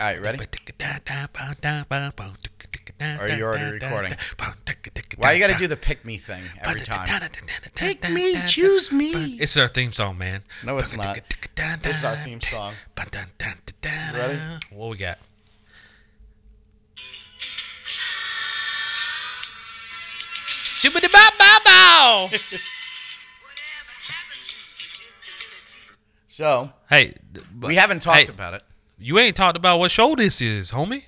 All right, ready? Are you already recording? Why you got to do the pick me thing every time? Pick me, choose me. It's our theme song, man. No, it's not. This is our theme song. Ready? What we got? Shibbity bow bow bow. So Hey, but- we haven't talked hey, about it. You ain't talked about what show this is, homie.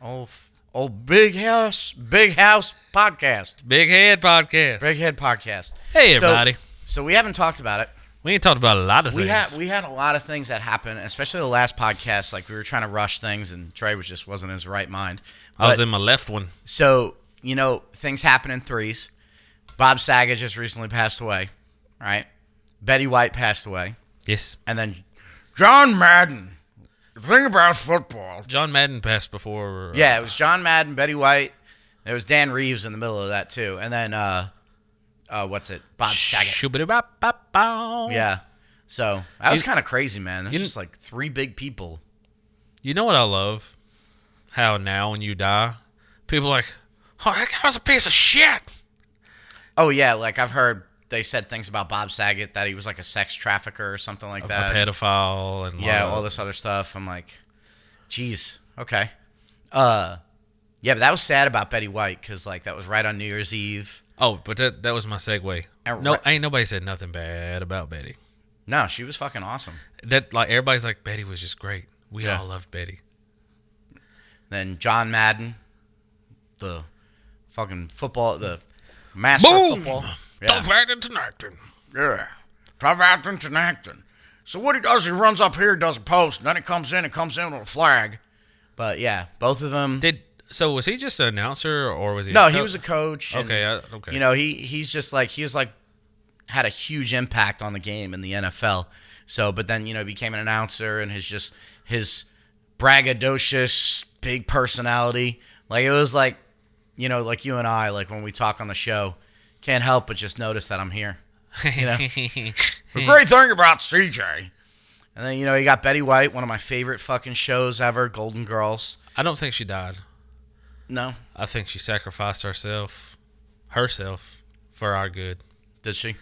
Oh, old oh, big house, big house podcast, Big Head Podcast. big head podcast. Hey, everybody. So we haven't talked about it. we ain't talked about a lot of We things. had we had a lot of things that happened, especially the last podcast. Like we were trying to rush things, and Trey was just wasn't in his right mind. I was in my left one. So, you know, things happen in threes. Bob Saget just recently passed away, right? Betty White passed away. Yes. And then John Madden. The thing about football. John Madden passed before. uh, Yeah, it was John Madden, Betty White. There was Dan Reeves in the middle of that, too. And then, uh, uh what's it? Bob Saget. Yeah. So that was kind of crazy, man. There's just like three big people. You know what I love? How now when you die, people are like, oh, that guy was a piece of shit. Oh, yeah. Like I've heard they said things about Bob Saget that he was like a sex trafficker or something like a that. pedophile and yeah, all this other stuff. I'm like, geez, okay. Uh, yeah, but that was sad about Betty White because like that was right on New Year's Eve. Oh, but that that was my segue. And No, right- ain't nobody said nothing bad about Betty. No, she was fucking awesome. That like everybody's like Betty was just great. We Yeah. all loved Betty. Then John Madden, the fucking football, the master of football. Yeah, Don't fight into acting. yeah. Drive acting to acting. So what he does, he runs up here, does a post, and then he comes in and comes in with a flag. But yeah, both of them. Did so? Was he just an announcer or was he? No, he was a coach. and, Okay, I- okay. You know, he he's just like he was like had a huge impact on the game in the NFL. So, but then you know he became an announcer and his just his braggadocious big personality. Like it was like you know like you and I like when we talk on the show, can't help but just notice that I'm here. You know, the great thing about CJ. And then you know you got Betty White, one of my favorite fucking shows ever, Golden Girls. I don't think she died. No, I think she sacrificed herself, herself, for our good. did she?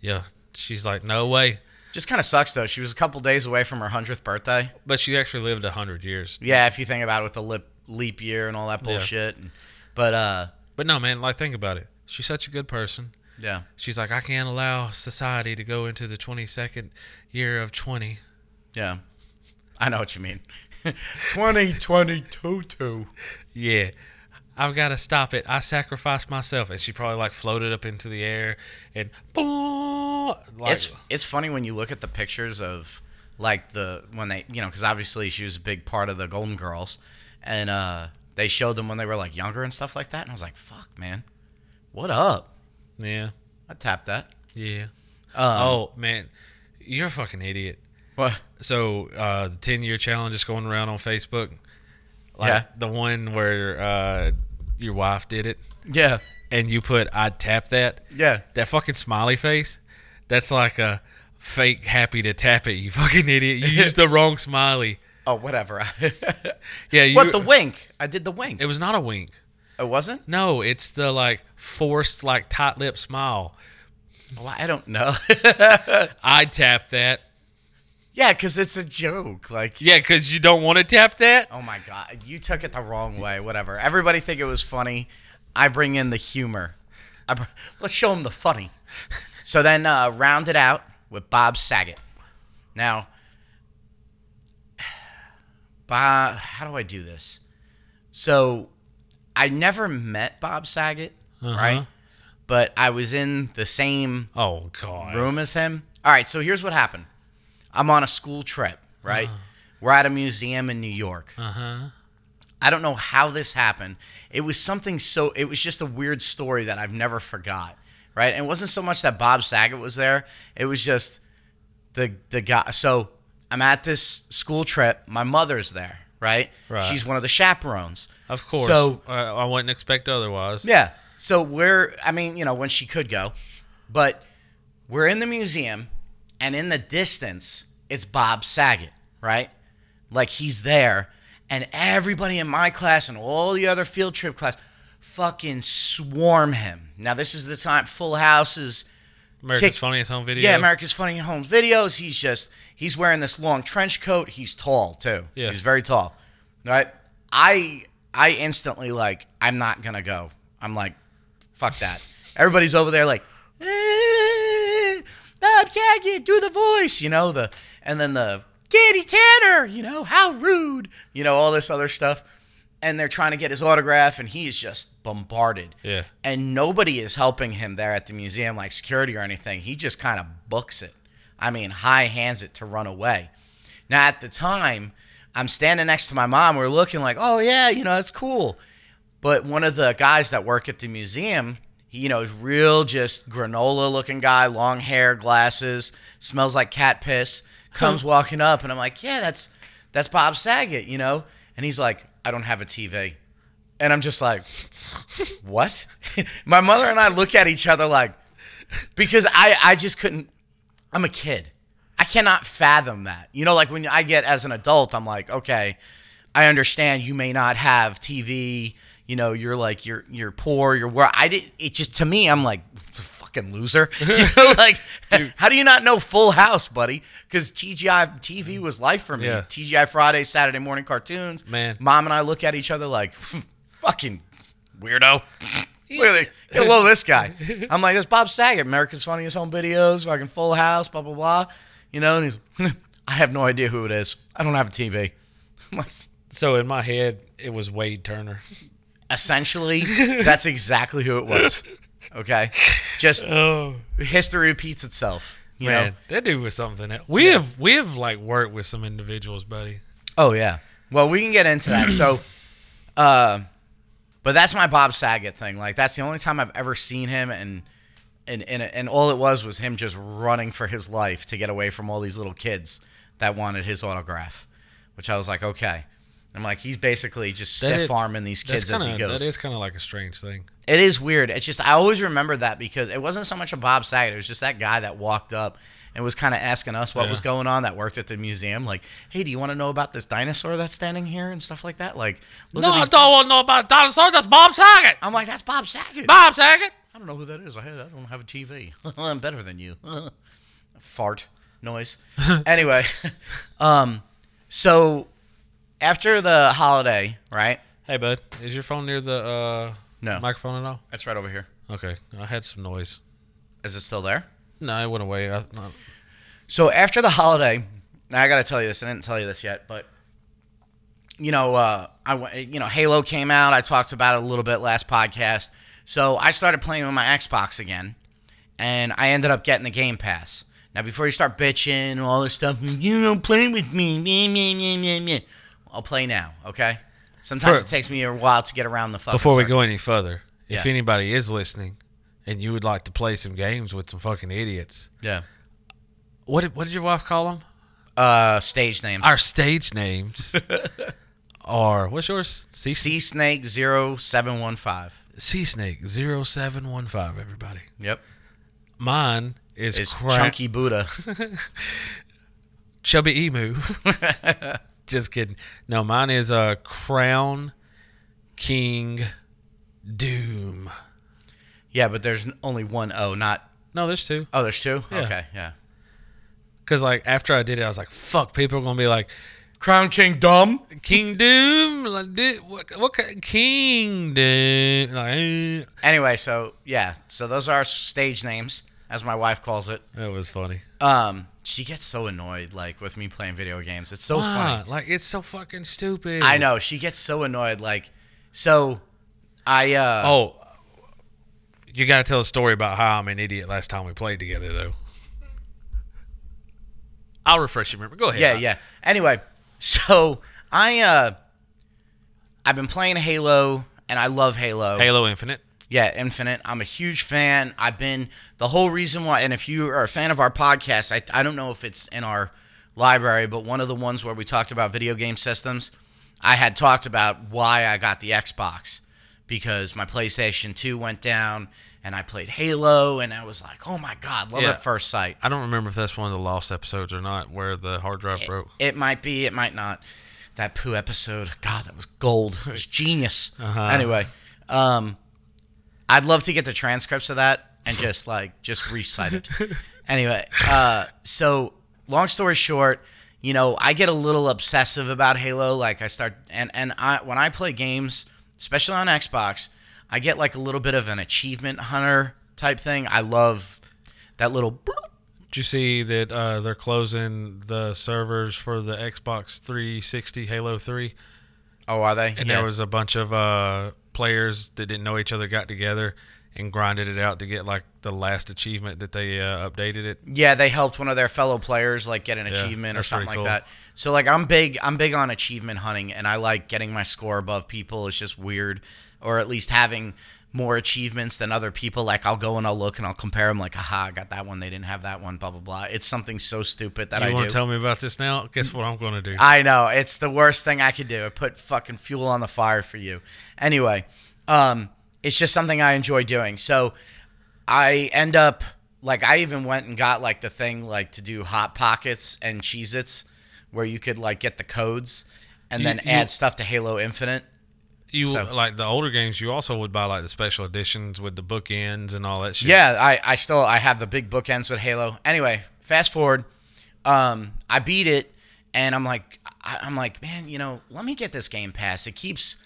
Yeah, she's like, no way. Just kind of sucks though. She was a couple days away from her hundredth birthday. But she actually lived a hundred years. Yeah, if you think about it with the lip, leap year and all that bullshit. But uh, But no, man, like think about it. She's such a good person. yeah, She's like, I can't allow society to go into the 22nd year of 20. yeah, I know what you mean. Twenty twenty two two. Yeah. I've got to stop it. I sacrificed myself. And she probably like floated up into the air and boom. Like, It's it's funny when you look at the pictures of like the when they you know because obviously she was a big part of the Golden Girls, and uh, they showed them when they were like younger and stuff like that, and I was like, fuck, man, what up? yeah. I tapped that. Yeah. Um, oh, man. You're a fucking idiot. what? So, uh, the 10 year challenge is going around on Facebook. Like Yeah. the one where uh, your wife did it Yeah, and you put, I'd tap that. yeah. that fucking smiley face, that's like a fake happy to tap it. You fucking idiot. You used the wrong smiley. Oh, whatever. Yeah, you, what the wink? I did the wink. It was not a wink. It wasn't. No, it's the like forced like tight lip smile. Well, I don't know. I'd tap that. yeah, because it's a joke. Like Yeah, because you don't want to tap that. Oh my god, you took it the wrong way. Whatever. Everybody think it was funny. I bring in the humor. I br- let's show them the funny. So then uh, round it out with Bob Saget. Now, Bob, how do I do this? So, I never met Bob Saget, right? But I was in the same Oh god. room as him. All right, so here's what happened. I'm on a school trip, right? We're at a museum in New York. Uh huh. I don't know how this happened. It was something so it was just a weird story that I've never forgot, right? And it wasn't so much that Bob Saget was there. It was just the the guy so I'm at this school trip. My mother's there, right? Right. She's one of the chaperones. Of course. So I, I wouldn't expect otherwise. yeah. So we're, I mean, you know, when she could go, but we're in the museum, and in the distance, it's Bob Saget, right? Like he's there, and everybody in my class and all the other field trip class fucking swarm him. Now this is the time Full House is America's Kick- Funniest Home Video. yeah, America's Funny Homes videos. He's just he's wearing this long trench coat. He's tall too. Yeah. He's very tall. Right? I I instantly like I'm not gonna go. I'm like, fuck that. Everybody's over there like, eh, Bob Saget, do the voice, you know, the and then the Danny Tanner, you know, how rude, you know, all this other stuff. And they're trying to get his autograph, and he is just bombarded Yeah. and nobody is helping him there at the museum, like security or anything. He just kind of books it. I mean, high hands it to run away. Now, at the time, I'm standing next to my mom. We're looking like, oh, yeah, you know, that's cool. But one of the guys that work at the museum, he, you know, is real just granola looking guy, long hair, glasses, smells like cat piss, comes walking up, and I'm like, yeah, that's that's Bob Saget, you know? And he's like, I don't have a TV. And I'm just like, what? My mother and I look at each other like, because I, I just couldn't, I'm a kid. I cannot fathom that. You know, like when I get as an adult, I'm like, okay, I understand you may not have TV. You know, you're like, you're, you're poor, you're where I did, it just, to me, I'm like, fucking loser. You know, like, how do you not know Full House, buddy? Because TGI TV mm. was life for me. Yeah. TGI Friday, Saturday morning cartoons. Man. Mom and I look at each other like, fucking weirdo. Look at it. Get a load of this guy. I'm like, that's Bob Saget, America's Funniest Home Videos, fucking Full House, blah, blah, blah. You know, and he's, I have no idea who it is. I don't have a TV. Like, So in my head, it was Wade Turner. essentially, that's exactly who it was. Okay? Just Oh history repeats itself. You man, know? that dude was something. Else. We have we have like worked with some individuals, buddy. Oh yeah. Well, we can get into that. So, uh, but that's my Bob Saget thing. Like that's the only time I've ever seen him, and and and and all it was was him just running for his life to get away from all these little kids that wanted his autograph. Which I was like, okay. I'm like, he's basically just stiff arming these kids as he kinda, goes. that is kind of like a strange thing. It is weird. It's just I always remember that because it wasn't so much a Bob Saget. It was just that guy that walked up and was kind of asking us what Yeah. was going on. That worked at the museum. Like, hey, do you want to know about this dinosaur that's standing here and stuff like that? Like, look No, at I don't want to know about dinosaurs. That's Bob Saget. I'm like, that's Bob Saget. Bob Saget. I don't know who that is. I, I don't have a TV. I'm better than you. Fart noise. anyway, um, so after the holiday, right? Hey, bud, is your phone near the uh, No. microphone at all? That's right over here. Okay, I had some noise. Is it still there? No, it went away. I, no. So after the holiday, now I got to tell you this. I didn't tell you this yet, but you know, uh, I went- you know, Halo came out. I talked about it a little bit last podcast. So I started playing with my Xbox again, and I ended up getting the Game Pass. Now, before you start bitching and all this stuff, you don't play with me. meh, meh, meh, meh, meh. I'll play now, okay? Sometimes For- it takes me a while to get around the fucking. Before we go any further, if Yeah. anybody is listening and you would like to play some games with some fucking idiots, yeah, what did, what did your wife call them? uh, stage names. Our stage names are what's yours? Sea Snake 0715. Sea Snake 0715, Everybody, Yep, mine is it's cra- Chunky Buddha. Chubby Emu. Just kidding. No, mine is uh, Crown King Doom. Yeah, but there's only one O, not. No, there's two. Oh, there's two? Yeah. Okay, yeah. Because like after I did it, I was like, "Fuck!" People are gonna be like, Crown King Dumb? King Doom, like, dude, what, what ki- Kingdom? Like, eh. Anyway, so, yeah. So those are stage names, as my wife calls it. that was funny. Um, She gets so annoyed, like, with me playing video games. It's so funny. Why? Like it's so fucking stupid. I know. She gets so annoyed. Like, so I, uh. Oh, you got to tell a story about how I'm an idiot. Last time we played together, though. I'll refresh your memory. Go ahead. Yeah, yeah. Anyway, so I uh I've been playing Halo and I love Halo. Halo Infinite. Yeah, Infinite. I'm a huge fan. I've been the whole reason why and if you are a fan of our podcast, I I don't know if it's in our library, but one of the ones where we talked about video game systems, I had talked about why I got the Xbox because my PlayStation 2 went down and I played Halo and I was like, "Oh my god, love Yeah. at first sight." I don't remember if that's one of the lost episodes or not, where the hard drive broke. It might be, it might not. that poo episode. God, that was gold. It was genius. Anyway, um, I'd love to get the transcripts of that and just like just recite it. anyway, uh, so long story short, you know, I get a little obsessive about Halo. Like I start and and I when I play games, especially on Xbox, I get like a little bit of an achievement hunter type thing. I love that little. Did you see that uh, they're closing the servers for the Xbox 360 Halo 3? Oh, are they? And there was a bunch of uh, players that didn't know each other got together and grinded it out to get like the last achievement that they uh, updated it. Yeah, they helped one of their fellow players like get an Yeah, achievement or something like cool. that. So like I'm big I'm big on achievement hunting and I like getting my score above people. It's just weird or at least having more achievements than other people. Like I'll go and I'll look and I'll compare them like, aha, I got that one, they didn't have that one, blah blah blah. It's something so stupid that You I want to tell me about this now? Guess what I'm going to do? I know it's the worst thing I could do. I put fucking fuel on the fire for you. Anyway, um, it's just something I enjoy doing. So I end up like I even went and got like the thing like to do hot pockets and Cheez Its where you could like get the codes and You- then you- add stuff to Halo Infinite. You so- like the older games. You also would buy like the special editions with the bookends and all that shit. Yeah, I, I still I have the big bookends with Halo. Anyway, fast forward, um, I beat it, and I'm like I, I'm like man, you know, let me get this Game Pass. It keeps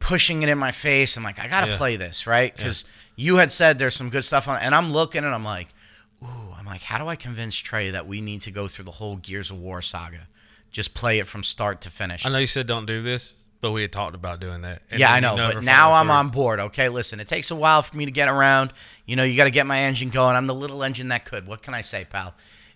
pushing it in my face. I'm like I gotta Yeah. play this right because you had said there's some good stuff on, it, and I'm looking and I'm like, ooh, I'm like, how do I convince Trey that we need to go through the whole Gears of War saga, just play it from start to finish? I know you said don't do this, but we had talked about doing that. And Yeah, I know, but now I'm through. on board. Okay, listen, it takes a while for me to get around. You know, you got to get my engine going. I'm the little engine that could. What can I say, pal?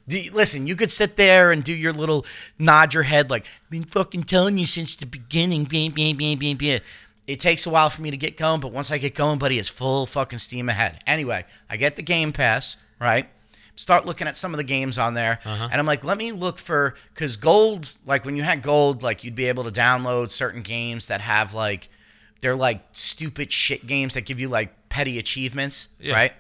Do you- listen, you could sit there and do your little nod your head like I've been fucking telling you since the beginning. It takes a while for me to get going, but once I get going, buddy, it's full fucking steam ahead. Anyway, I get the Game Pass, right? Start looking at some of the games on there, uh-huh. and I'm like, let me look for because gold, like when you had gold, like you'd be able to download certain games that have like they're like stupid shit games that give you like petty achievements, Yeah. right?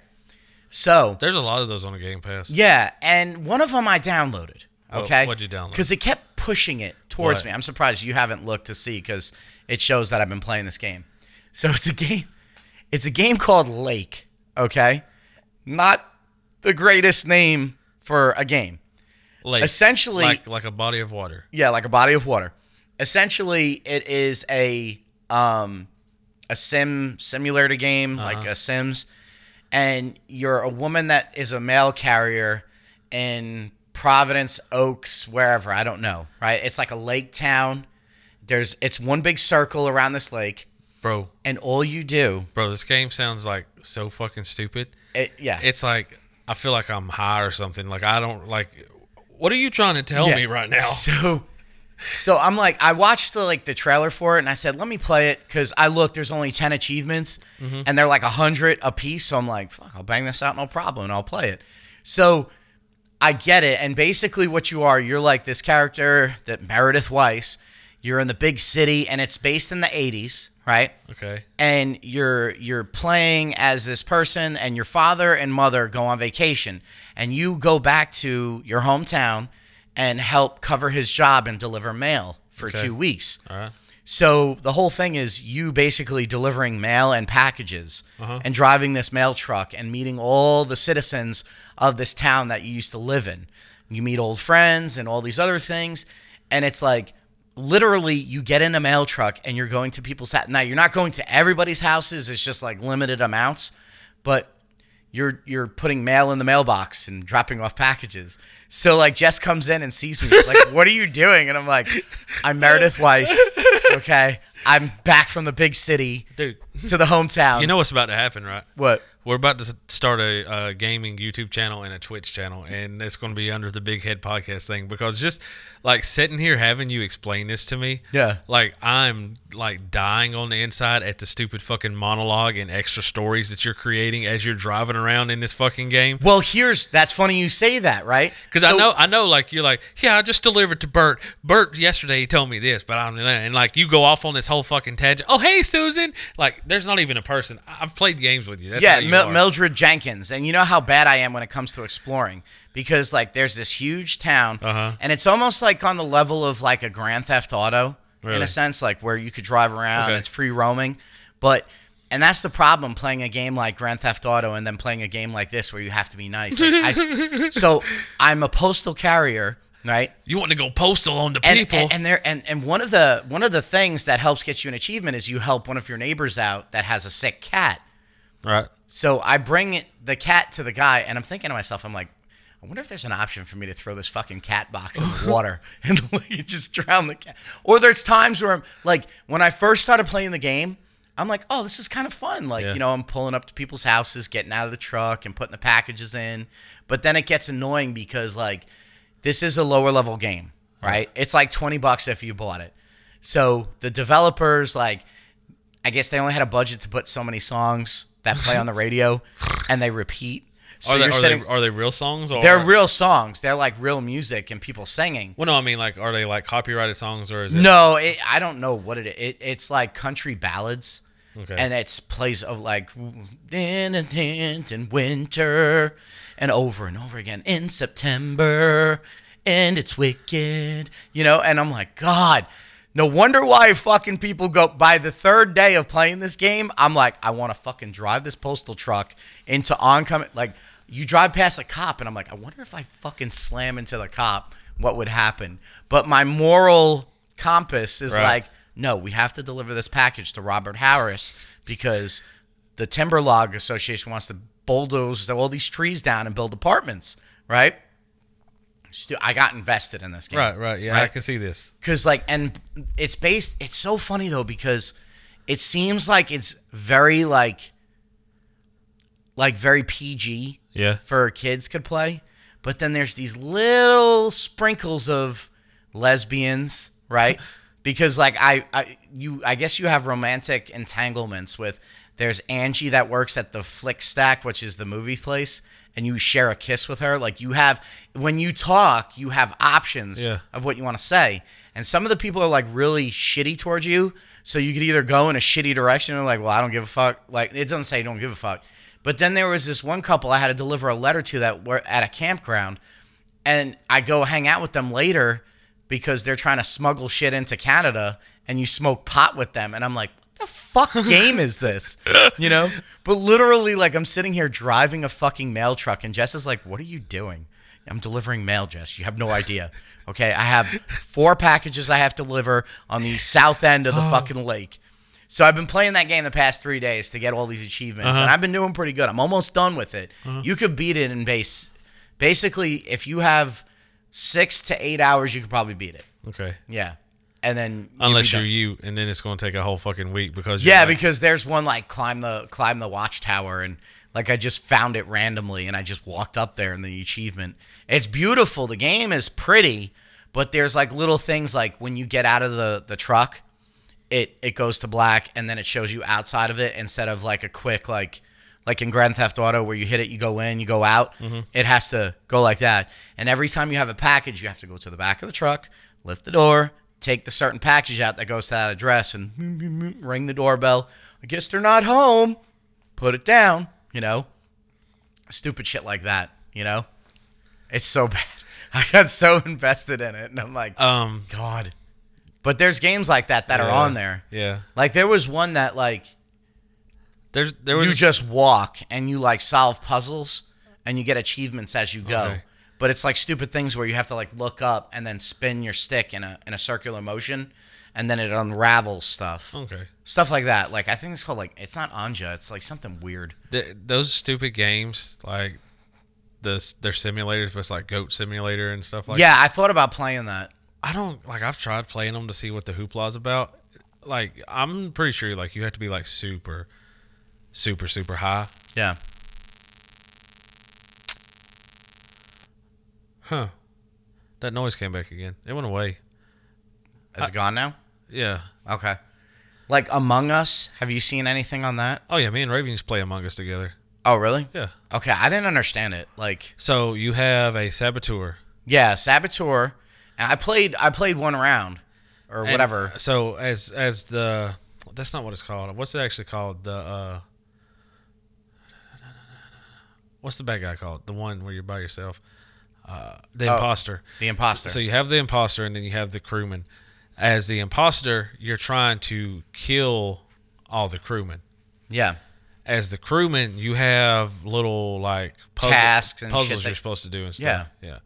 So There's a lot of those on the Game Pass. yeah, and one of them I downloaded. What- Okay, what'd you download? Because it kept pushing it towards What? me. I'm surprised you haven't looked to see because it shows that I've been playing this game. So it's a game. It's a game called Lake. Okay, not the greatest name for a game. Like, Essentially- like like a body of water. Yeah, like a body of water. Essentially, it is a um a sim simulator game, like a Sims, and you're a woman that is a mail carrier in Providence, Oaks, wherever I don't know. Right? It's like a lake town. There's it's one big circle around this lake, Bro, and all you do, bro, this game sounds like so fucking stupid. it, yeah, It's like I feel like I'm high or something. Like I don't like. What are you trying to tell Yeah. me right now? So, so I'm like, I watched the like the trailer for it, and I said, let me play it because I look, there's only ten achievements, Mm-hmm. and they're like a hundred a piece. So I'm like, fuck, I'll bang this out, no problem, and I'll play it. So I get it, and basically what you are, you're like this character that Meredith Weiss. You're in the big city, and it's based in the '80s, right? Okay. and you're you're playing as this person and your father and mother go on vacation and you go back to your hometown and help cover his job and deliver mail for Okay. 2 weeks. All right. So the whole thing is you basically delivering mail and packages Uh-huh. and driving this mail truck and meeting all the citizens of this town that you used to live in. You meet old friends and all these other things and it's like literally you get in a mail truck and you're going to people's house. Now you're not going to everybody's houses, it's just like limited amounts, but you're you're putting mail in the mailbox and dropping off packages. So like Jess comes in and sees me. She's like, "What are you doing?" And I'm like, "I'm Meredith Weiss. Okay, I'm back from the big city Dude, to the hometown. you know what's about to happen, right? what? We're about to start a uh, gaming YouTube channel and a Twitch channel, and it's going to be under the Big Head Podcast thing because just like sitting here having you explain this to me, Yeah. like I'm like dying on the inside at the stupid fucking monologue and extra stories that you're creating as you're driving around in this fucking game. Well, here's that's funny you say that, right? Because I know, I know, like you're like, yeah, I just delivered to Bert. Bert yesterday he told me this, but I'm and like you go off on this whole fucking tangent. Oh, hey, Susan. Like, there's not even a person. I've played games with you. That's yeah, how you Mil- are. Mildred Jenkins, and you know how bad I am when it comes to exploring because like there's this huge town, Uh-huh. and it's almost like on the level of like a Grand Theft Auto. in a sense, like where you could drive around. Okay. It's free roaming, but and that's the problem playing a game like Grand Theft Auto and then playing a game like this where you have to be nice. Like, I, so I'm a postal carrier, right? You want to go postal on the And, people? and and there and, and one of the one of the things that helps get you an achievement is you help one of your neighbors out that has a sick cat. right. So I bring it, the cat to the guy, and I'm thinking to myself, I'm like, I wonder if there's an option for me to throw this fucking cat box in the water and like, just drown the cat. Or there's times where I'm like, when I first started playing the game, I'm like, oh, this is kind of fun. Like, Yeah. you know, I'm pulling up to people's houses, getting out of the truck, and putting the packages in. But then it gets annoying because like, this is a lower level game, right? It's like 20 bucks if you bought it. So the developers like I guess they only had a budget to put so many songs that play on the radio and they repeat. So are, they, you're sitting they, are they real songs? Or they're real songs. They're like real music and people singing. Well, no, I mean like, are they like copyrighted songs or is it? No, it, I don't know what it is. It, it's like country ballads. Okay. And it's plays of like in and in in winter and over and over again in September and it's wicked, you know, and I'm like, God, no wonder why fucking people go by the third day of playing this game, I'm like, I want to fucking drive this postal truck into oncoming like you drive past a cop and I'm like, I wonder if I fucking slam into the cop, what would happen? But my moral compass is Right. like no, we have to deliver this package to Robert Harris because the Timber Log Association wants to bulldoze all these trees down and build apartments, right? Stu- I got invested in this game. Right, right. Yeah, I can see this. Cause like, and it's based. It's so funny though because it seems like it's very like, like very PG Yeah. for kids could play, but then there's these little sprinkles of lesbians, right? Because like I, I you I guess you have romantic entanglements with there's Angie that works at the Flick Stack, which is the movie place, and you share a kiss with her. Like you have when you talk, you have options Yeah. of what you want to say. And some of the people are like really shitty towards you. So you could either go in a shitty direction and like, well, I don't give a fuck. Like it doesn't say don't give a fuck. But then there was this one couple I had to deliver a letter to that were at a campground. And I go hang out with them later because they're trying to smuggle shit into Canada and you smoke pot with them. And I'm like, the fuck game is this? You know? But literally, like, I'm sitting here driving a fucking mail truck, and Jess is like, what are you doing? I'm delivering mail, Jess. You have no idea. Okay, I have four packages I have to deliver on the south end of the oh. fucking lake. So I've been playing that game the past three days to get all these achievements, and uh-huh. I've been doing pretty good. I'm almost done with it. Uh-huh. You could beat it in base. Basically, if you have six to eight hours, you could probably beat it. Okay. Yeah, and then Unless you're you, and then it's going to take a whole fucking week because you're Yeah, like- because there's one like climb the climb the watchtower and like I just found it randomly and I just walked up there and the achievement. It's beautiful. The game is pretty, but there's like little things like when you get out of the the truck, it it goes to black and then it shows you outside of it instead of like a quick like like in Grand Theft Auto where you hit it, you go in, you go out. Mm-hmm. It has to go like that. And every time you have a package, you have to go to the back of the truck, lift the door, take the certain package out that goes to that address, and ring the doorbell. I guess they're not home. Put it down. You know, stupid shit like that. You know, it's so bad. I got so invested in it, and I'm like, um, God. But there's games like that that are on there. Yeah. Like there was one that like There's there was you just walk and you like solve puzzles and you get achievements as you go. Okay. But it's like stupid things where you have to like look up and then spin your stick in a in a circular motion and then it unravels stuff. okay. Stuff like that. Like I think it's called like it's not Anja, it's like something weird. Th- those stupid games like the they're simulators, but it's like Goat Simulator and stuff like. yeah, I thought about playing that. I don't like. I've tried playing them to see what the hoopla's about. Like, I'm pretty sure like you have to be like super, super, super high. Yeah. Huh. That noise came back again. It went away. Is it gone now? Yeah. Okay. Like Among Us, have you seen anything on that? Oh yeah, me and Raven used play Among Us together. Oh, really? Yeah. Okay, I didn't understand it. Like So you have a saboteur. Yeah, Saboteur. And I played I played one round or And whatever. So as as the that's not what it's called. What's it actually called? The uh What's the bad guy called? The one where you're by yourself. Uh, the Oh. imposter. The imposter. So you have the imposter and then you have the crewman. as the imposter, you're trying to kill all the crewmen. Yeah. As the crewman, you have little like Tasks and shit puzzles that- you're supposed to do and stuff. Yeah, yeah.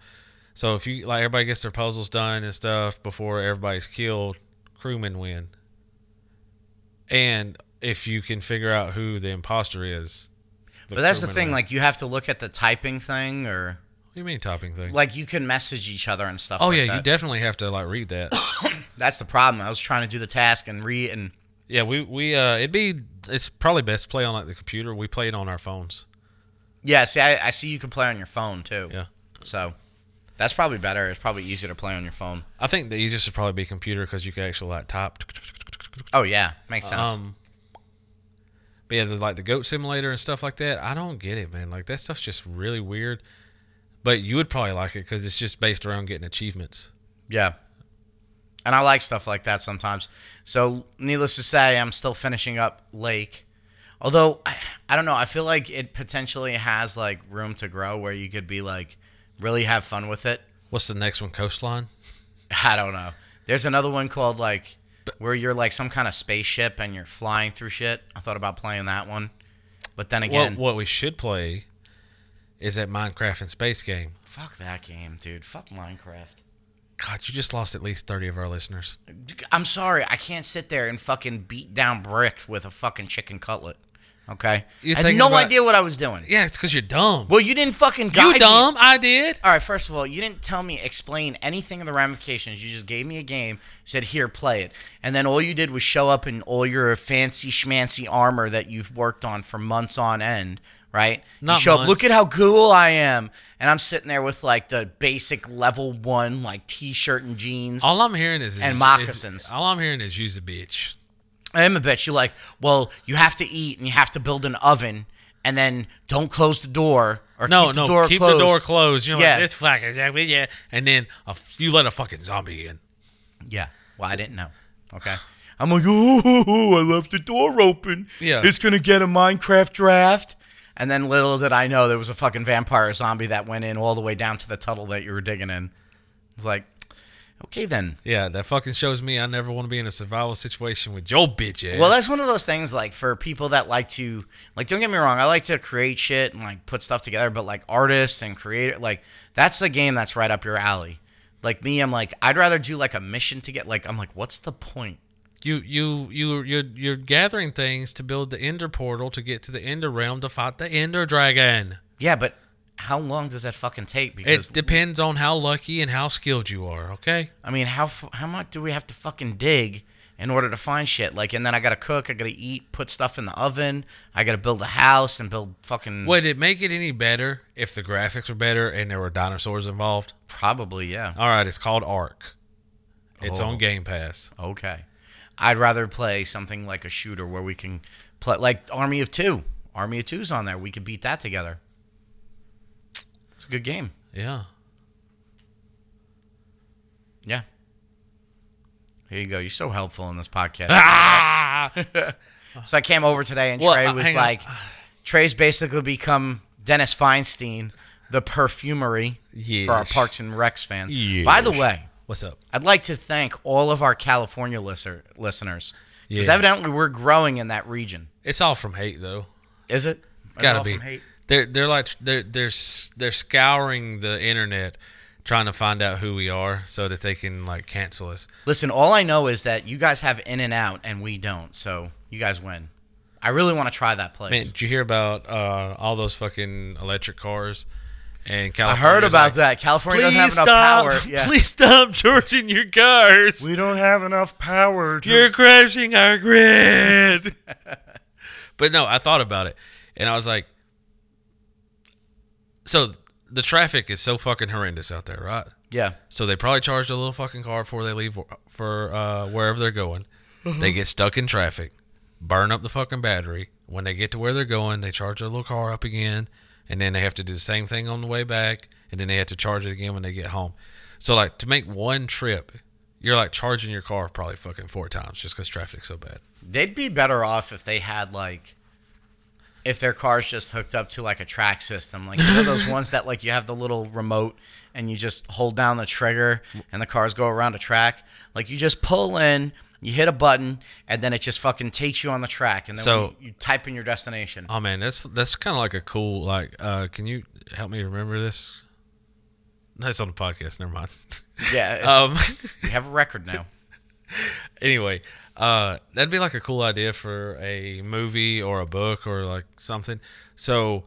So if you like, everybody gets their puzzles done and stuff before everybody's killed, crewmen win. And if you can figure out who the imposter is, But that's the thing, win. like you have to look at the typing thing or do you mean topping things? like you can message each other and stuff oh like yeah, that. you definitely have to like read that. That's the problem. I was trying to do the task and read and yeah, we we uh, it'd be it's probably best to play on like the computer. We play it on our phones. yeah, see I, I see you can play on your phone too. Yeah. So that's probably better. It's probably easier to play on your phone. I think the easiest would probably be computer because you can actually like type. Oh yeah, makes sense. Um, but yeah, the, like the goat simulator and stuff like that. I don't get it, man. Like that stuff's just really weird. But you would probably like it because it's just based around getting achievements. Yeah. And I like stuff like that sometimes. So, needless to say, I'm still finishing up Lake. Although, I, I don't know. I feel like it potentially has like room to grow where you could be like really have fun with it. What's the next one? Coastline. I don't know. There's another one called like where you're like some kind of spaceship and you're flying through shit. I thought about playing that one. But then Well, again, what we should play is that Minecraft and space game. fuck that game, dude. Fuck Minecraft. God, you just lost at least thirty of our listeners. I'm sorry, I can't sit there and fucking beat down brick with a fucking chicken cutlet. Okay, You're I had no about- idea what I was doing. Yeah, it's because you're dumb. Well, you didn't fucking guide you me. dumb? I did. All right, first of all, you didn't tell me explain anything of the ramifications. You just gave me a game, said here, play it, and then all you did was show up in all your fancy schmancy armor that you've worked on for months on end. Right? Not you show up. Look at how cool I am, and I'm sitting there with like the basic level one like t-shirt and jeans. All I'm hearing is And is- moccasins. all I'm hearing is use a bitch. I am a bitch. You're like, well, you have to eat and you have to build an oven, and then don't close the door or No, keep the no, door keep closed. the door closed. You know, Yeah. like, it's fucking exactly yeah. And then a you let a fucking zombie in. Yeah. Well, I didn't know. Okay. I'm like, oh, I left the door open. Yeah. It's gonna get a Minecraft draft. And then little did I know there was a fucking vampire zombie that went in all the way down to the tunnel that you were digging in. It's like, okay then. Yeah, that fucking shows me I never want to be in a survival situation with your bitch ass. Well, that's one of those things like for people that like to like. Don't get me wrong, I like to create shit and like put stuff together, but like artists and creator, like that's a game that's right up your alley. Like me, I'm like I'd rather do like a mission to get like I'm like what's the point? You you you you're you're gathering things to build the Ender portal to get to the Ender realm to fight the Ender dragon. Yeah, but how long does that fucking take? Because It depends on how lucky and how skilled you are. Okay. I mean, how how much do we have to fucking dig in order to find shit? Like, and then I gotta cook, I gotta eat, put stuff in the oven, I gotta build a house and build fucking. Would it make it any better if the graphics were better and there were dinosaurs involved? Probably, yeah. All right, it's called Ark. It's Oh. on Game Pass. Okay. I'd rather play something like a shooter where we can play like Army of Two. Army of Two's on there. We could beat that together. It's a good game. Yeah. Yeah. Here you go. You're so helpful in this podcast. Ah! So I came over today and Well, Trey uh, was hang on. like, Trey's basically become Dennis Feinstein, the perfumery for our Parks and Recs fans. By the way, What's up? I'd like to thank all of our California listener, listeners because Yeah. evidently we're growing in that region. It's all from hate though. Is it? Is Gotta all be. from hate? They're they're like they're they're they're scouring the internet trying to find out who we are so that they can like cancel us. Listen, all I know is that you guys have In and Out and we don't, so you guys win. I really want to try that place. Man, did you hear about uh, all those fucking electric cars? And I heard about that. California doesn't have enough power. Yeah. Please stop charging your cars. We don't have enough power to. You're crashing our grid. but no, I thought about it, and I was like, so the traffic is so fucking horrendous out there, right? yeah. So they probably charged a little fucking car before they leave for uh, wherever they're going. They get stuck in traffic, burn up the fucking battery. When they get to where they're going, they charge their little car up again, and then they have to do the same thing on the way back, and then they have to charge it again when they get home. So like to make one trip, you're like charging your car probably fucking four times just because traffic's so bad. They'd be better off if they had like if their car's just hooked up to like a track system. Like you know those ones that like you have the little remote and you just hold down the trigger and the cars go around a track. Like you just pull in, you hit a button, and then it just fucking takes you on the track, and then So- you, you type in your destination. Oh man, that's that's kind of like a cool like. uh Can you help me remember this? That's on the podcast. Never mind. Yeah, um. we have a record now. anyway, uh, that'd be like a cool idea for a movie or a book or like something. So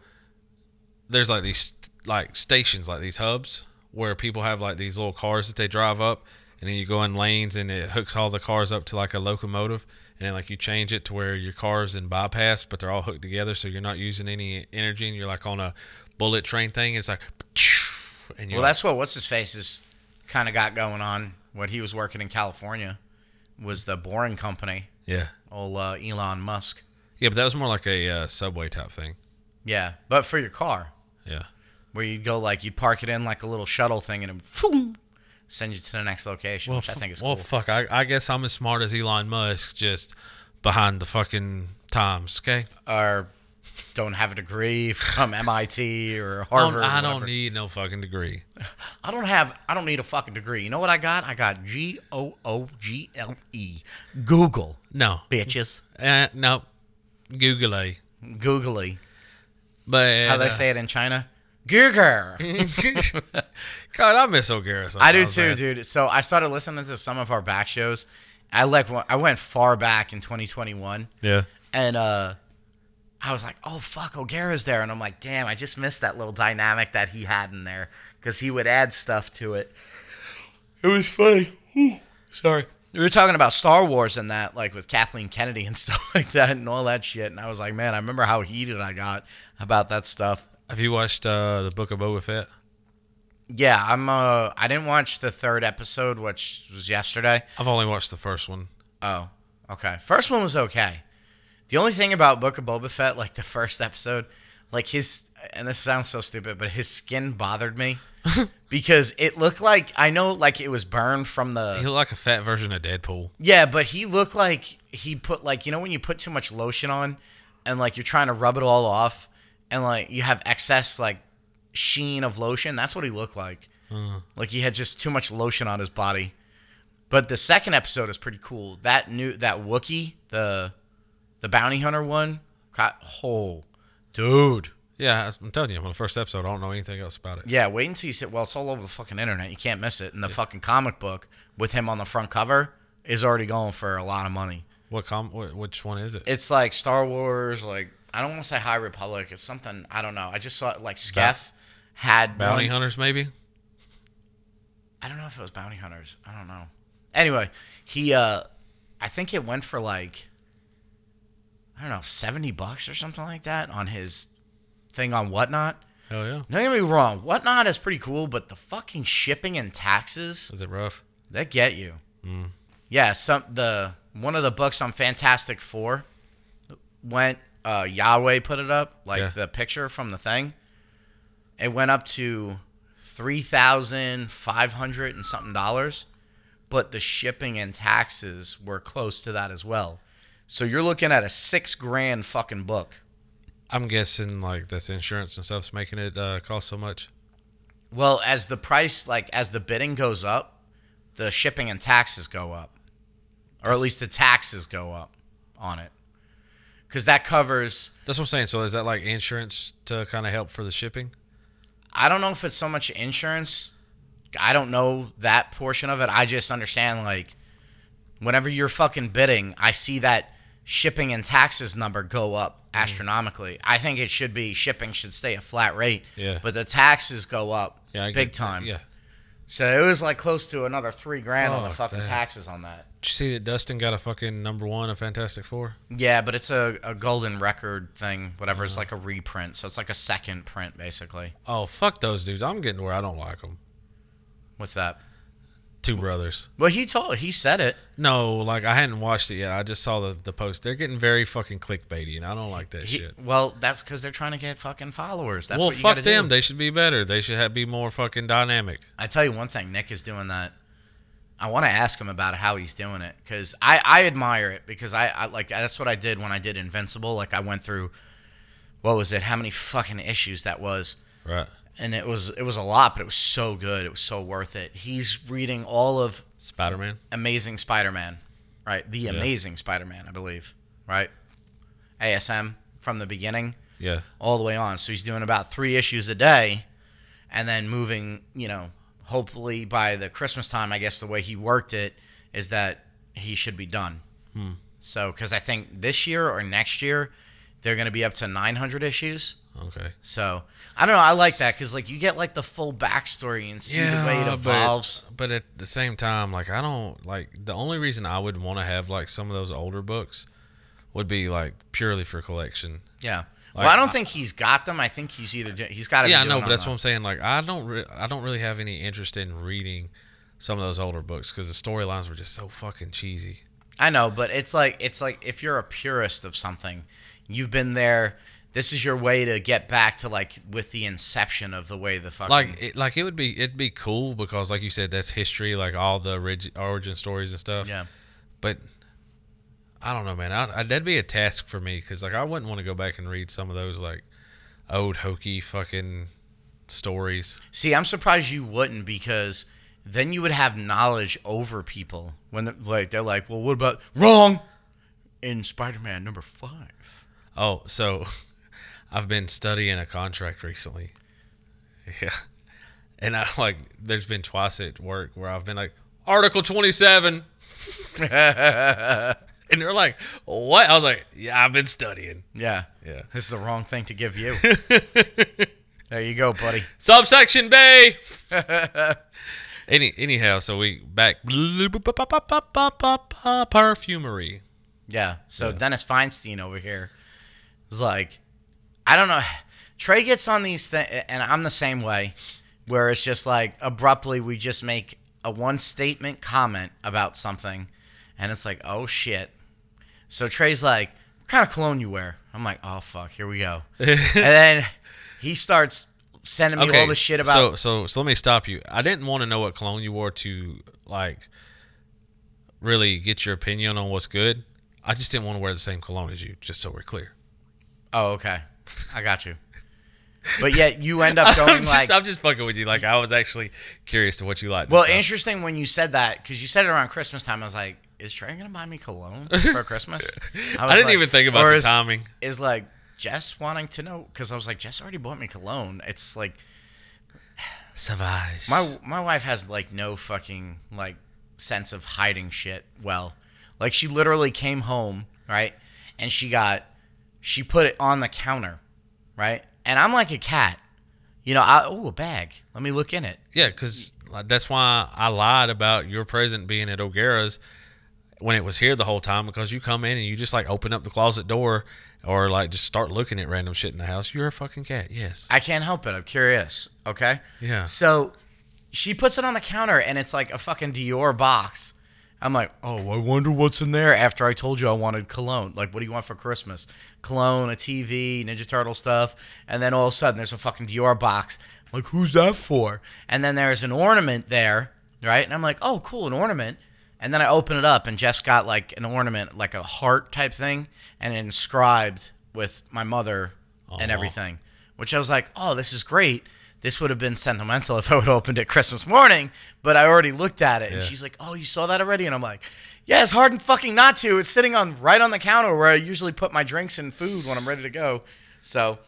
there's like these like stations, like these hubs where people have like these little cars that they drive up, and then you go in lanes and it hooks all the cars up to like a locomotive, and then like you change it to where your car's in bypass, but they're all hooked together, so you're not using any energy, and you're like on a bullet train thing. It's like, and you're Well, that's what what's his face is kind of got going on. When he was working in California, was the Boring Company, yeah, old uh, Elon Musk. yeah, but that was more like a uh, subway type thing. Yeah, but for your car, Yeah. where you go like you'd park it in like a little shuttle thing, and it send you to the next location, which I think is well, cool. fuck. I, I guess I'm as smart as Elon Musk, just behind the fucking times. Okay. or don't have a degree from MIT or I don't, Harvard. I don't need no fucking degree. I don't have. I don't need a fucking degree. You know what I got? I got G O O G L E. Google, No. bitches. Uh, no. googly. Googly. But How they uh, say it in China? Google. God, I miss O'Gara. I do too, man. dude. So I started listening to some of our back shows. I like. I went far back in 2021. Yeah. and uh I was like, "Oh fuck, O'Gara's there," and I'm like, "Damn, I just missed that little dynamic that he had in there because he would add stuff to it." It was funny. Sorry, we were talking about Star Wars and that, like with Kathleen Kennedy and stuff like that, and all that shit. And I was like, "Man, I remember how heated I got about that stuff." Have you watched uh, the Book of Boba Fett? Yeah, I'm. Uh, I didn't watch the third episode, which was yesterday. I've only watched the first one. Oh, okay. First one was okay. The only thing about Book of Boba Fett, like the first episode, like his, and this sounds so stupid, but his skin bothered me because it looked like I know, like it was burned from the. He looked like a fat version of Deadpool. Yeah, but he looked like he put like you know when you put too much lotion on, and like you're trying to rub it all off, and like you have excess like sheen of lotion. That's what he looked like. Hmm. Like he had just too much lotion on his body. But the second episode is pretty cool. That new that Wookiee, the the bounty hunter one, got oh, dude. Yeah, I'm telling you, on the first episode, I don't know anything else about it. Yeah, wait until you see. Well, it's all over the fucking internet. You can't miss it. And the fucking comic book with him on the front cover is already going for a lot of money. What com? Wh- which one is it? It's like Star Wars. Like I don't want to say High Republic. It's something I don't know. I just saw it like Skeff had Bounty one. Hunters, maybe. I don't know if it was bounty hunters. I don't know. Anyway, he uh I think it went for like I don't know, 70 bucks or something like that on his thing on Whatnot. Hell yeah. Don't get me wrong, Whatnot is pretty cool, but the fucking shipping and taxes, Is it rough? they get you. Yeah, some the one of the books on Fantastic 4 went uh Yahweh put it up, like Yeah. the picture from the thing. It went up to three thousand five hundred and something dollars, but the shipping and taxes were close to that as well. So you're looking at a six grand fucking book. I'm guessing like that's insurance and stuff's making it uh, cost so much. Well, as the price, like as the bidding goes up, the shipping and taxes go up, or at least the taxes go up on it, because that covers. That's what I'm saying. So is that like insurance to kind of help for the shipping? I don't know if it's so much insurance. I don't know that portion of it. I just understand like whenever you're fucking bidding, I see that shipping and taxes number go up astronomically. I think it should be shipping should stay a flat rate. Yeah. But the taxes go up Yeah, big get- time. Yeah. So it was like close to another three grand on the fucking that. taxes on that. Did you see that Dustin got a fucking number one of Fantastic Four? Yeah, but it's a, a golden record thing, whatever. Uh-huh. It's like a reprint. So it's like a second print, basically. Oh fuck those dudes! I'm getting where I don't like them. What's that? Two brothers. Well, he told, he said it. No, like I hadn't watched it yet. I just saw the the post. They're getting very fucking clickbaity, and I don't like that He- shit. well, that's because they're trying to get fucking followers. That's well, what you fuck gotta them. do. They should be better. They should have, be more fucking dynamic. I tell you one thing, Nick is doing that. I want to ask him about how he's doing it because I, I admire it because I, I like that's what I did when I did Invincible. Like I went through, what was it? How many fucking issues that was? Right. and it was it was a lot, but it was so good. It was so worth it. He's reading all of Spider Man. Amazing Spider-Man, right? The Amazing Spider-Man, I believe, right? ASM from the beginning Yeah. all the way on. So he's doing about three issues a day, and then moving. You know, hopefully by the Christmas time, I guess the way he worked it is that he should be done. Hmm. So because I think this year or next year they're going to be up to 900 issues. Okay. So I don't know. I like that because like you get like the full backstory and see the way it evolves. But, but at the same time, like I don't like the only reason I would want to have like some of those older books would be like purely for collection. yeah. Like, well, I don't I- think he's got them. I think he's either do- he's got to. yeah, I know, but that's what I'm saying. Like I don't, re- I don't really have any interest in reading some of those older books because the storylines were just so fucking cheesy. I know, but it's like it's like if you're a purist of something, you've been there. This is your way to get back to like with the inception of the way the fucking Like, it, like it would be, it'd be cool because, like you said, that's history, like all the orig- origin stories and stuff. yeah. But I don't know, man. I, I, that'd be a task for me because, like, I wouldn't want to go back and read some of those like old hokey fucking stories. See, I'm surprised you wouldn't because then you would have knowledge over people when they're, like they're like, well, what about wrong in Spider-Man number five? Oh, so I've been studying a contract recently. Yeah. And I like there's been twice at work where I've been like Article 27 and they're like, "What?" I was like, "Yeah, I've been studying." Yeah, Yeah. this is the wrong thing to give you. there you go, buddy. Subsection B. Any anyhow, so we back perfumery. Yeah. So Dennis Feinstein over here is like, I don't know. Trey gets on these things, and I'm the same way, where it's just like abruptly we just make a one statement comment about something, and it's like, oh shit. So Trey's like, what kind of cologne you wear? I'm like, oh fuck, here we go. and then he starts sending me all the shit about. so so so let me stop you. I didn't want to know what cologne you wore to like really get your opinion on what's good. I just didn't want to wear the same cologne as you, just so we're clear. oh, okay, I got you. But yet you end up going I'm, just, like, I'm just fucking with you. Like I was actually curious to what you like. Well, interesting when you said that because you said it around Christmas time. I was like, "Is Trey gonna buy me cologne for Christmas?" I, was didn't like- even think about the is, timing. Is like Jess wanting to know because I was like, Jess already bought me cologne. It's like Savage. my my wife has like no fucking like sense of hiding shit. Well, like she literally came home right, and she got she put it on the counter, right, and I'm like a cat. You know, I oh a bag. Let me look in it. Yeah, because that's why I lied about your present being at O'Gara's when it was here the whole time because you come in and you just like open up the closet door or like just start looking at random shit in the house. You're a fucking cat. Yes. I can't help it. I'm curious. Okay. Yeah. So she puts it on the counter and it's like a fucking Dior box. I'm like, oh, I wonder what's in there after I told you I wanted cologne. Like, what do you want for Christmas? Cologne, a TV, Ninja Turtle stuff. And then all of a sudden there's a fucking Dior box. I'm like, who's that for? And then there's an ornament there, right? And I'm like, oh, cool, an ornament. And then I open it up and Jess got like an ornament, like a heart type thing, and inscribed with my mother and Aw. everything. Which I was like, oh, this is great. This would have been sentimental if I would have opened it Christmas morning, but I already looked at it. And Yeah. she's like, oh, you saw that already? And I'm like, yeah, it's hard and fucking not to. It's sitting on right on the counter where I usually put my drinks and food when I'm ready to go. So,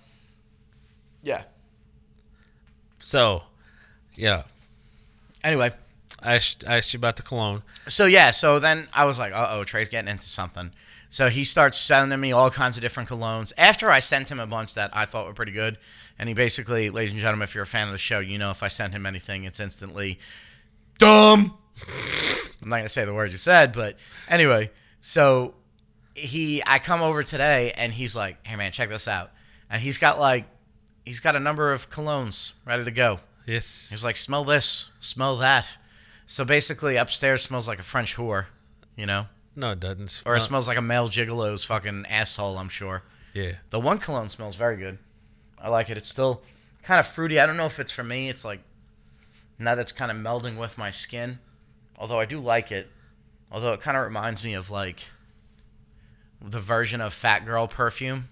yeah. So, yeah. Anyway, I asked, I asked you about the cologne. so yeah, so then I was like, uh oh, Trey's getting into something. So he starts sending me all kinds of different colognes. After I sent him a bunch that I thought were pretty good, and he basically, ladies and gentlemen, if you're a fan of the show, you know if I send him anything, it's instantly dumb. I'm not gonna say the word you said, but anyway, so he, I come over today, and he's like, "Hey man, check this out," and he's got like, he's got a number of colognes ready to go. Yes. He's like, smell this, smell that. So basically, upstairs smells like a French whore, you know? No, it doesn't. Or it smells like a male gigolo's fucking asshole, I'm sure. Yeah. The one cologne smells very good. I like it. It's still kind of fruity. I don't know if it's for me. It's like, now that's kind of melding with my skin. Although I do like it. Although it kind of reminds me of like the version of Fat Girl perfume.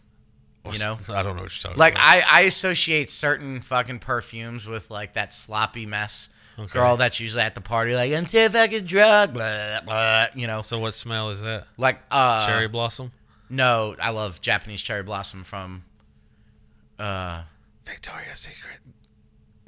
You know, I don't know what you're talking like about. I, I associate certain fucking perfumes with like that sloppy mess Okay. girl that's usually at the party, like I'm so fucking drunk, blah blah. You know, so what smell is that? like uh, Cherry blossom. No, I love Japanese cherry blossom from. Uh, Victoria's Secret.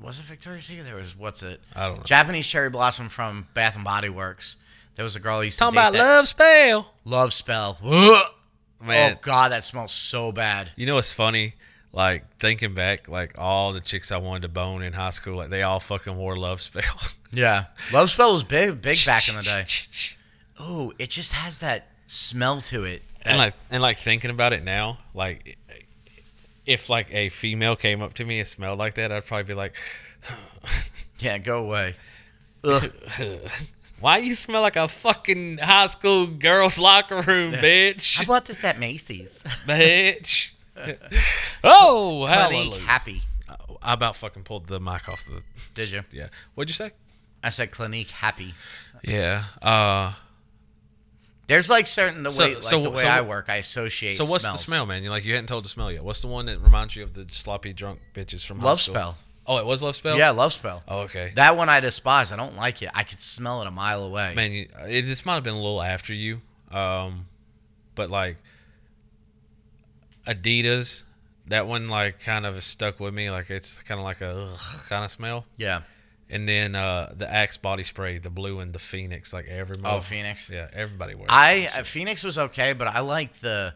was it Victoria's Secret? There was what's it? I don't know. Japanese cherry blossom from Bath and Body Works. There was a girl who used Talking to date about that- love spell. love spell. Man, Oh god, that smells so bad. you know what's funny? Like thinking back, like all the chicks I wanted to bone in high school, like they all fucking wore love spell. Yeah, love spell was big, big back in the day. Oh, it just has that smell to it. and like and like thinking about it now, like if like a female came up to me and smelled like that, I'd probably be like, Yeah, go away. "Why you smell like a fucking high school girls' locker room, bitch, I bought this at Macy's. bitch." Oh, Clinique! Happy. I about fucking pulled the mic off the. Did you? Yeah. What'd you say? I said Clinique Happy. Yeah. Uh. There's like certain the So- way like so- the way so I work, I associate. So what's smells. the smell, man? You like you hadn't told the smell yet. What's the one that reminds you of the sloppy drunk bitches from Love spell. Oh, it was love spell. Yeah, love spell. Oh, okay. That one I despise. I don't like it. I could smell it a mile away. Man, you, it just might have been a little after you, um, but like Adidas, that one like kind of stuck with me. Like it's kind of like a ugh, kind of smell. Yeah. And then uh, the Axe body spray, the blue and the Phoenix, like every Oh, Phoenix. yeah, everybody wears. I uh, Phoenix was okay, but I like the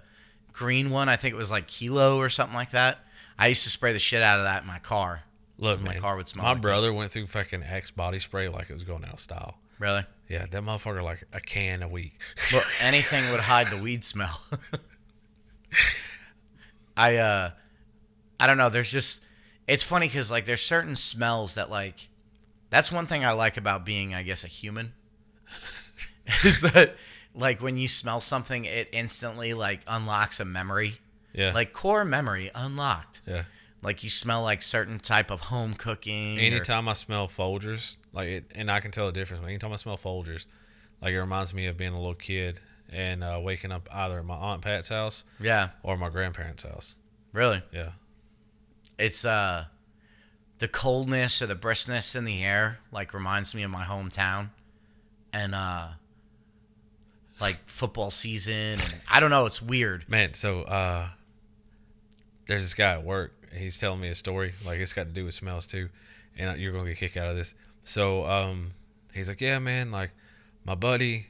green one. I think it was like Kilo or something like that. I used to spray the shit out of that in my car. Look, my man, car would smell My like it. brother went through fucking Axe body spray like it was going out of style. Really? Yeah, that motherfucker like a can a week. Well, anything would hide the weed smell. I uh I don't know, there's just it's funny cuz like there's certain smells that like that's one thing I like about being I guess a human is that like when you smell something it instantly like unlocks a memory. Yeah, Like core memory unlocked. yeah. Like you smell like certain type of home cooking. or- Anytime I smell Folgers, like it, and I can tell the difference. Anytime I smell Folgers, like it reminds me of being a little kid and uh, waking up either at my aunt Pat's house yeah, or my grandparents' house. really. Yeah, It's uh the coldness or the briskness in the air like reminds me of my hometown and uh like football season and I don't know, it's weird. man. So uh, there's this guy at work. He's telling me a story. Like it's got to do with smells too, and you're gonna get kicked out of this. So um, he's like, yeah, man. Like my buddy,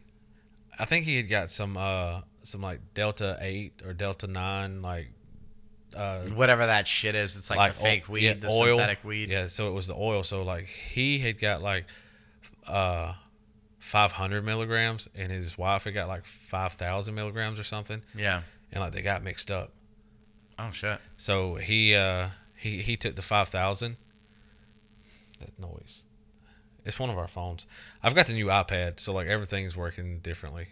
I think he had got some uh some like Delta Eight or Delta Nine like uh Whatever that shit is, it's like, the o- fake weed, yeah, the synthetic weed. Yeah, so it was the oil. So like he had got like uh 500 milligrams, and his wife had got like 5,000 milligrams or something, Yeah. and like they got mixed up. Oh shit. So he uh he he took the 5,000. That noise. It's one of our phones. I've got the new iPad, so like everything's working differently.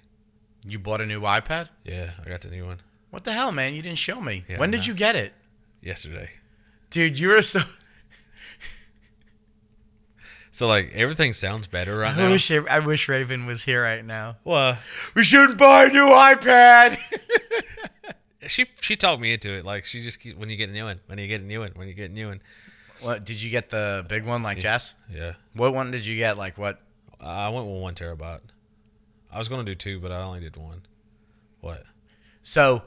You bought a new iPad? Yeah, I got the new one What the hell, man? You didn't show me. Yeah, when did you get it? yesterday. Dude, you were so So like everything sounds better right I now. wish I wish Raven was here right now. What? We shouldn't buy a new iPad. She she talked me into it. Like she just keep, when you get a new one, when you get a new one, when you get a new one. What did you get the big one like Jess? Yeah, What one did you get? Like what? I went with one terabyte. I was gonna do two, but I only did one. What? So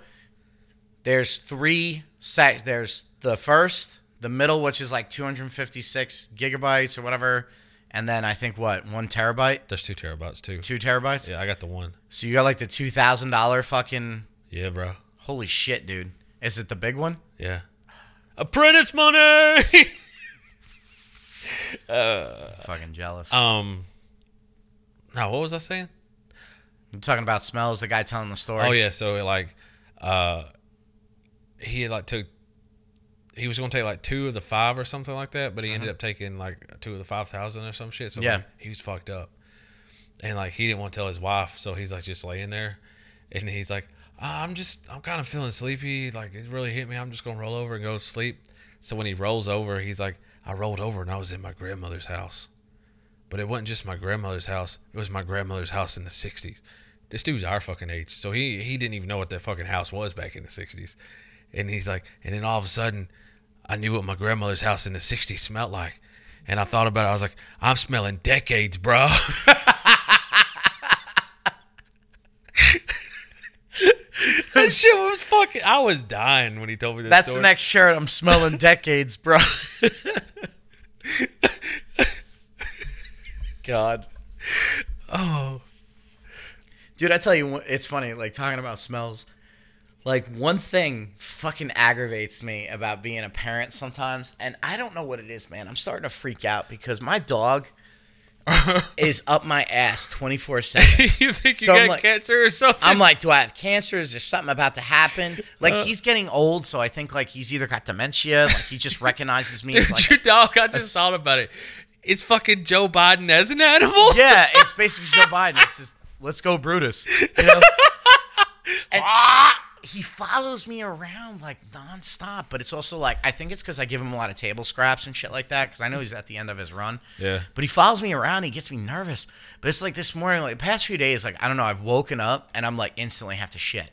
there's three sec. There's the first, the middle, which is like 256 gigabytes or whatever, and then I think what one terabyte, There's two terabytes too. two terabytes. Yeah, I got the one. So you got like the two thousand dollar fucking. Yeah, bro. Holy shit, dude! Is it the big one? Yeah. Apprentice money. Fucking jealous. um. Now what was I saying? I'm talking about smells. The guy telling the story. Oh yeah, so like, uh, he had like took. He was gonna take like two of the five or something like that, but he ended up taking like two of the five thousand or some shit. So Yeah. like, he was fucked up, and like he didn't want to tell his wife, so he's like just laying there, and he's like, "Ah, "I'm just, I'm kind of feeling sleepy. Like it really hit me. I'm just gonna roll over and go to sleep." So when he rolls over, he's like, "I rolled over and I was in my grandmother's house." But it wasn't just my grandmother's house. It was my grandmother's house in the '60s. This dude's our fucking age, so he he didn't even know what that fucking house was back in the '60s. and he's like, and then all of a sudden, I knew what my grandmother's house in the '60s smelled like, and I thought about it. I was like, I'm smelling decades, bro. that shit was fucking. I was dying when he told me this. That's story. the next shirt. I'm smelling decades, bro. God. Oh, Dude, I tell you, it's funny, like talking about smells. Like, one thing fucking aggravates me about being a parent sometimes, and I don't know what it is, man. I'm starting to freak out because my dog is up my ass 24 7. you think you So I'm got like- cancer or something? I'm like, do I have cancer? Is there something about to happen? Like, Uh. he's getting old, so I think, like, he's either got dementia, like, he just recognizes me as, like, your a- dog. I just s- thought about it. It's fucking Joe Biden as an animal. yeah, it's basically Joe Biden. It's just, let's go, Brutus. You know? And he follows me around like nonstop, but it's also like I think it's because I give him a lot of table scraps and shit like that because I know he's at the end of his run. Yeah. But he follows me around. He gets me nervous. But it's like this morning, like the past few days, like I don't know. I've woken up and I'm like instantly have to shit.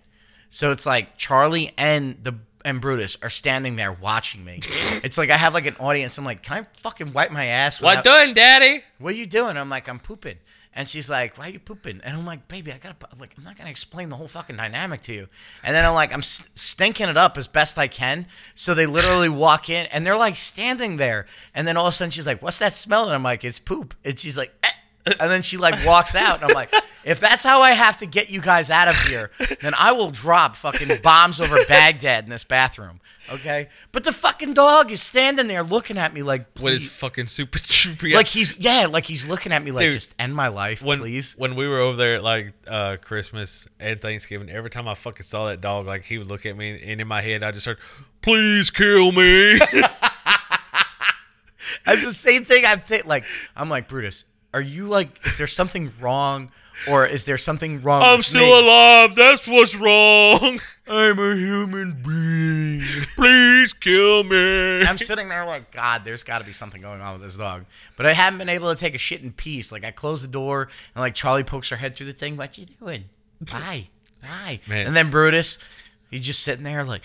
So it's like Charlie and the and Brutus are standing there watching me. it's like I have like an audience. I'm like, can I fucking wipe my ass? What without- doing, Daddy? what are you doing? I'm like, I'm pooping. And she's like, why are you pooping? And I'm like, baby, I gotta, like, I'm not gonna explain the whole fucking dynamic to you. And then I'm like, I'm stinking it up as best I can. So they literally walk in and they're like standing there. And then all of a sudden she's like, what's that smell? And I'm like, it's poop. And she's like, eh. and then she like walks out. And I'm like, if that's how I have to get you guys out of here, then I will drop fucking bombs over Baghdad in this bathroom. Okay? But the fucking dog is standing there looking at me like, With his "Please." fucking super troopy. Like he's yeah, like he's looking at me like Dude, just end my life, when please. when we were over there at like uh, Christmas and Thanksgiving, every time I fucking saw that dog, like he would look at me, and in my head, I just heard, "Please kill me." That's the same thing I think. Like I'm like Brutus, are you like? Is there something wrong, or is there something wrong? I'm still me? alive. That's what's wrong. I'm a human being. Please kill me. I'm sitting there like, God, there's got to be something going on with this dog. But I haven't been able to take a shit in peace. Like I close the door and like Charlie pokes her head through the thing. What you doing? Why? Why? Man. And then Brutus, he's just sitting there like.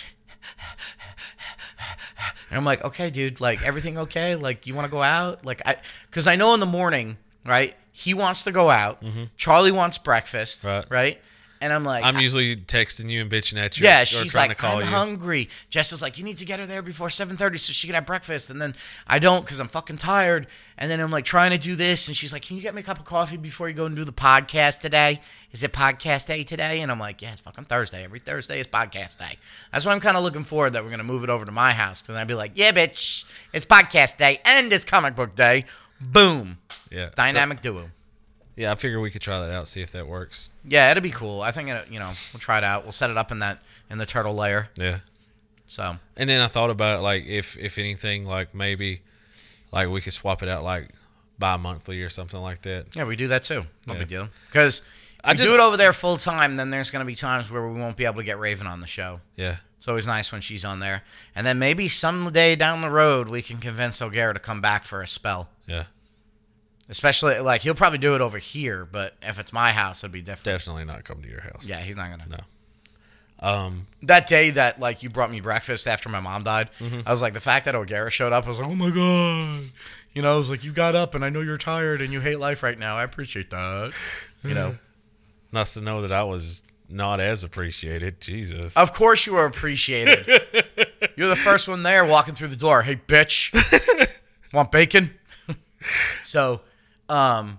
And I'm like, okay, dude, like everything okay? Like you want to go out? Like I, because I know in the morning, right? He wants to go out. Charlie wants breakfast, Mm-hmm. Right. right? And I'm like, I'm usually texting you and bitching at you. yeah, or she's trying like, to call I'm you. hungry. Jess is like, you need to get her there before 7:30 so she can have breakfast. And then I don't because I'm fucking tired. And then I'm like trying to do this, and she's like, can you get me a cup of coffee before you go and do the podcast today? Is it podcast day today? And I'm like, yeah, it's fucking Thursday. Every Thursday is podcast day. That's why I'm kind of looking forward that we're gonna move it over to my house because I'd be like, yeah, bitch, it's podcast day and it's comic book day. Boom, Yeah. so- dynamic duo. yeah, I figure we could try that out, see if that works. Yeah, it'd be cool. I think it, you know we'll try it out. We'll set it up in that in the turtle layer. Yeah. So And then I thought about like if if anything like maybe like we could swap it out like bi-monthly or something like that. Yeah, we do that too. No Yeah. big deal. Because I just- do it over there full time, then there's going to be times where we won't be able to get Raven on the show. Yeah. It's always nice when she's on there. And then maybe someday down the road, we can convince O'Gara to come back for a spell. Yeah. Especially, like, he'll probably do it over here, but if it's my house, it'd be different. Definitely not come to your house. Yeah, he's not to. No. Um That day that, like, you brought me breakfast after my mom died, Mm-hmm. I was like, the fact that O'Gara showed up, I was like, oh my God. You know, I was like, you got up and I know you're tired and you hate life right now. I appreciate that. You know? nice to know that I was not as appreciated. Jesus. Of course you were appreciated. You're the first one there walking through the door. Hey, bitch. Want bacon? so, um,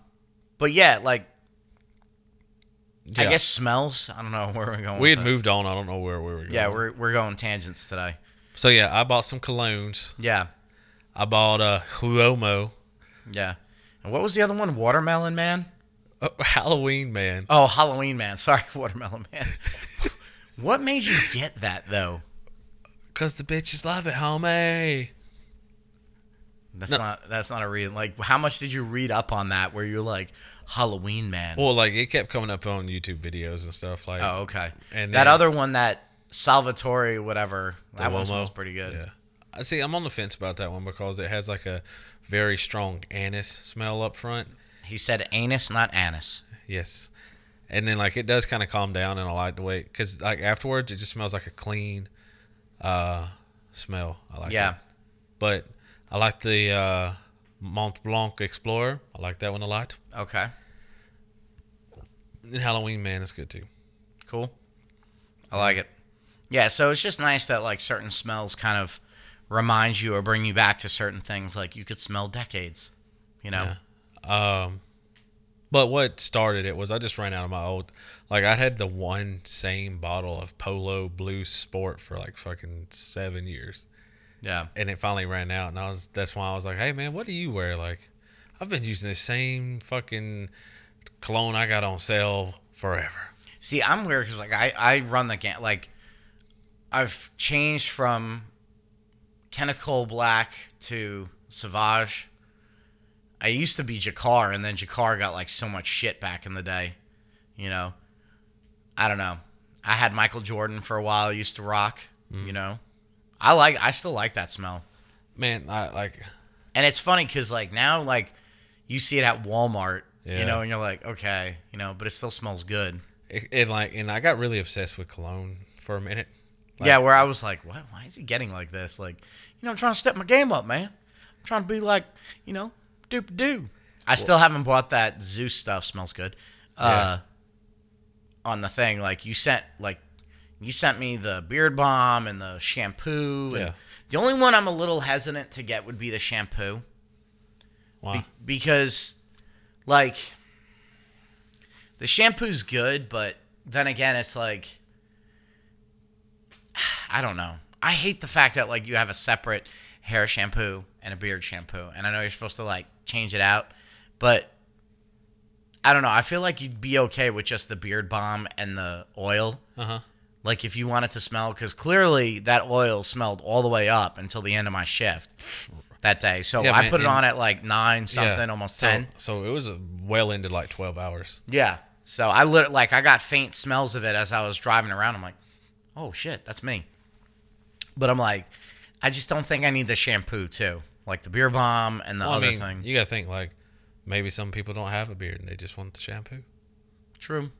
but yeah, like, I guess smells. I don't know where we're going. we had moved on. I don't know where we were going. Yeah, we're, we're going tangents today. So yeah, I bought some colognes. Yeah. I bought a Huomo Yeah. And what was the other one? Watermelon Man? oh, Halloween man. Oh, Halloween Man. Sorry, Watermelon Man. what made you get that, though? Cause the bitches love it, homie. That's No. not that's not a reason. Like, how much did you read up on that? Where you're like Halloween Man? Well, like it kept coming up on YouTube videos and stuff. Like Oh, okay. And that then- other one, that Salvatore, whatever, that one smells pretty good. Yeah. I see. I'm on the fence about that one because it has like a very strong anise smell up front. He said anus, not anise. Yes. And then like it does kind of calm down, and I like the way because like afterwards it just smells like a clean, uh, smell. I like Yeah. it. But I like the uh, Mont Blanc Explorer. I like that one a lot. Okay. And Halloween Man is good too. Cool. I like it. Yeah, so it's just nice that like certain smells kind of remind you or bring you back to certain things. Like you could smell decades. You know. Yeah. Um, but what started it was I just ran out of my old. Like I had the one same bottle of Polo Blue Sport for like fucking seven years. Yeah. and it finally ran out and I was that's why I was like, "Hey man, what do you wear?" Like I've been using the same fucking cologne I got on sale forever. See, I'm weird because like I I run the game like I've changed from Kenneth Cole Black to Savage. I used to be Jakar, and then Jakar got like so much shit back in the day. You know, I don't know. I had Michael Jordan for a while. I used to rock. You mm. know, I like. I still like that smell. Man, I like And it's funny because like now like you see it at Walmart. Yeah. You know, and you're like, okay, you know, but it still smells good. it, it like and I got really obsessed with cologne for a minute. yeah, where I was like, what? Why is he getting like this? Like, you know, I'm trying to step my game up, man. I'm trying to be like, you know, doop doo. I still haven't bought that Zeus stuff. Smells good. Uh, on the thing, like you sent, like you sent me the beard balm and the shampoo. And Yeah. The only one I'm a little hesitant to get would be the shampoo Wow. be- because, like, the shampoo's good, but then again, it's like, I don't know. I hate the fact that like you have a separate hair shampoo and a beard shampoo, and I know you're supposed to like change it out, but I don't know. I feel like you'd be okay with just the beard balm and the oil. Uh huh. Like if you want it to smell, because clearly that oil smelled all the way up until the end of my shift that day. So Yeah, I man, put it and- on at like nine something, almost so, ten. So it was a well into like twelve hours. Yeah. So I lit like I got faint smells of it as I was driving around. I'm like, oh shit, that's me. But I'm like, I just don't think I need the shampoo too, like the beard balm and the Well, I other mean, thing. you gotta think like maybe some people don't have a beard and they just want the shampoo. True.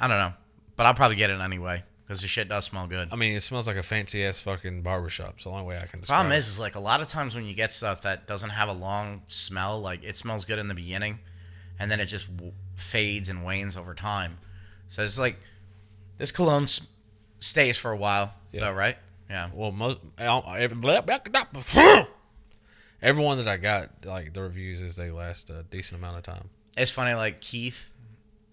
I don't know, but I'll probably get it anyway because the shit does smell good. I mean, it smells like a fancy ass fucking barbershop. It's the only way I can describe. Problem it. is, is like a lot of times when you get stuff that doesn't have a long smell, like it smells good in the beginning, and then it just w- fades and wanes over time. So it's like this cologne s- stays for a while, Yeah. though, right? Yeah. Well, most everyone that I got, like the reviews is they last a decent amount of time. It's funny, like Keith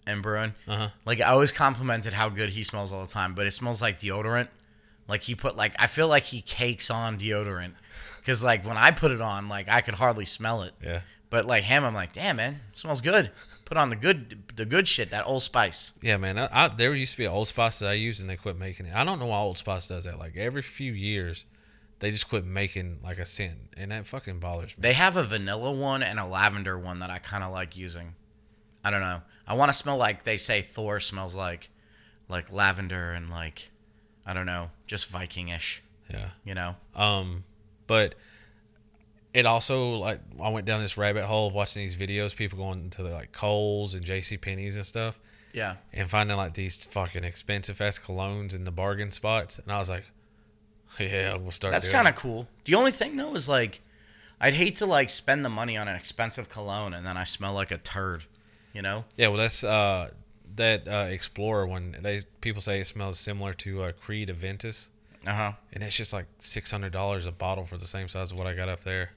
and Bruin. Uh huh. Like I always complimented how good he smells all the time, but it smells like deodorant. Like he put like I feel like he cakes on deodorant because like when I put it on, like I could hardly smell it. Yeah. But like him, I'm like, damn man, smells good. Put on the good, the good shit, that Old Spice. Yeah, man. I, I, there used to be an Old Spice that I used, and they quit making it. I don't know why Old Spice does that. Like every few years, they just quit making like a scent, and that fucking bothers me. They have a vanilla one and a lavender one that I kind of like using. I don't know. I want to smell like they say Thor smells like, like lavender and like, I don't know, just Vikingish. Yeah. You know. Um, but it also like I went down this rabbit hole of watching these videos, people going to like Kohl's and J.C. Penney's and stuff, Yeah. and finding like these fucking expensive ass colognes in the bargain spots, and I was like, yeah, we'll start. That's kind of cool. The only thing though is like, I'd hate to like spend the money on an expensive cologne and then I smell like a turd. You know? yeah. Well, that's uh that uh, Explorer one. They people say it smells similar to uh, Creed Aventus, Uh huh. and it's just like six hundred dollars a bottle for the same size of what I got up there.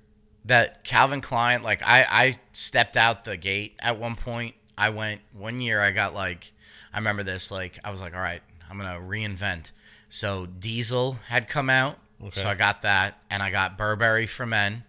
That Calvin Klein, like I, I stepped out the gate at one point. I went one year. I got like, I remember this. Like I was like, all right, I'm gonna reinvent. So Diesel had come out, Okay. so I got that, and I got Burberry for men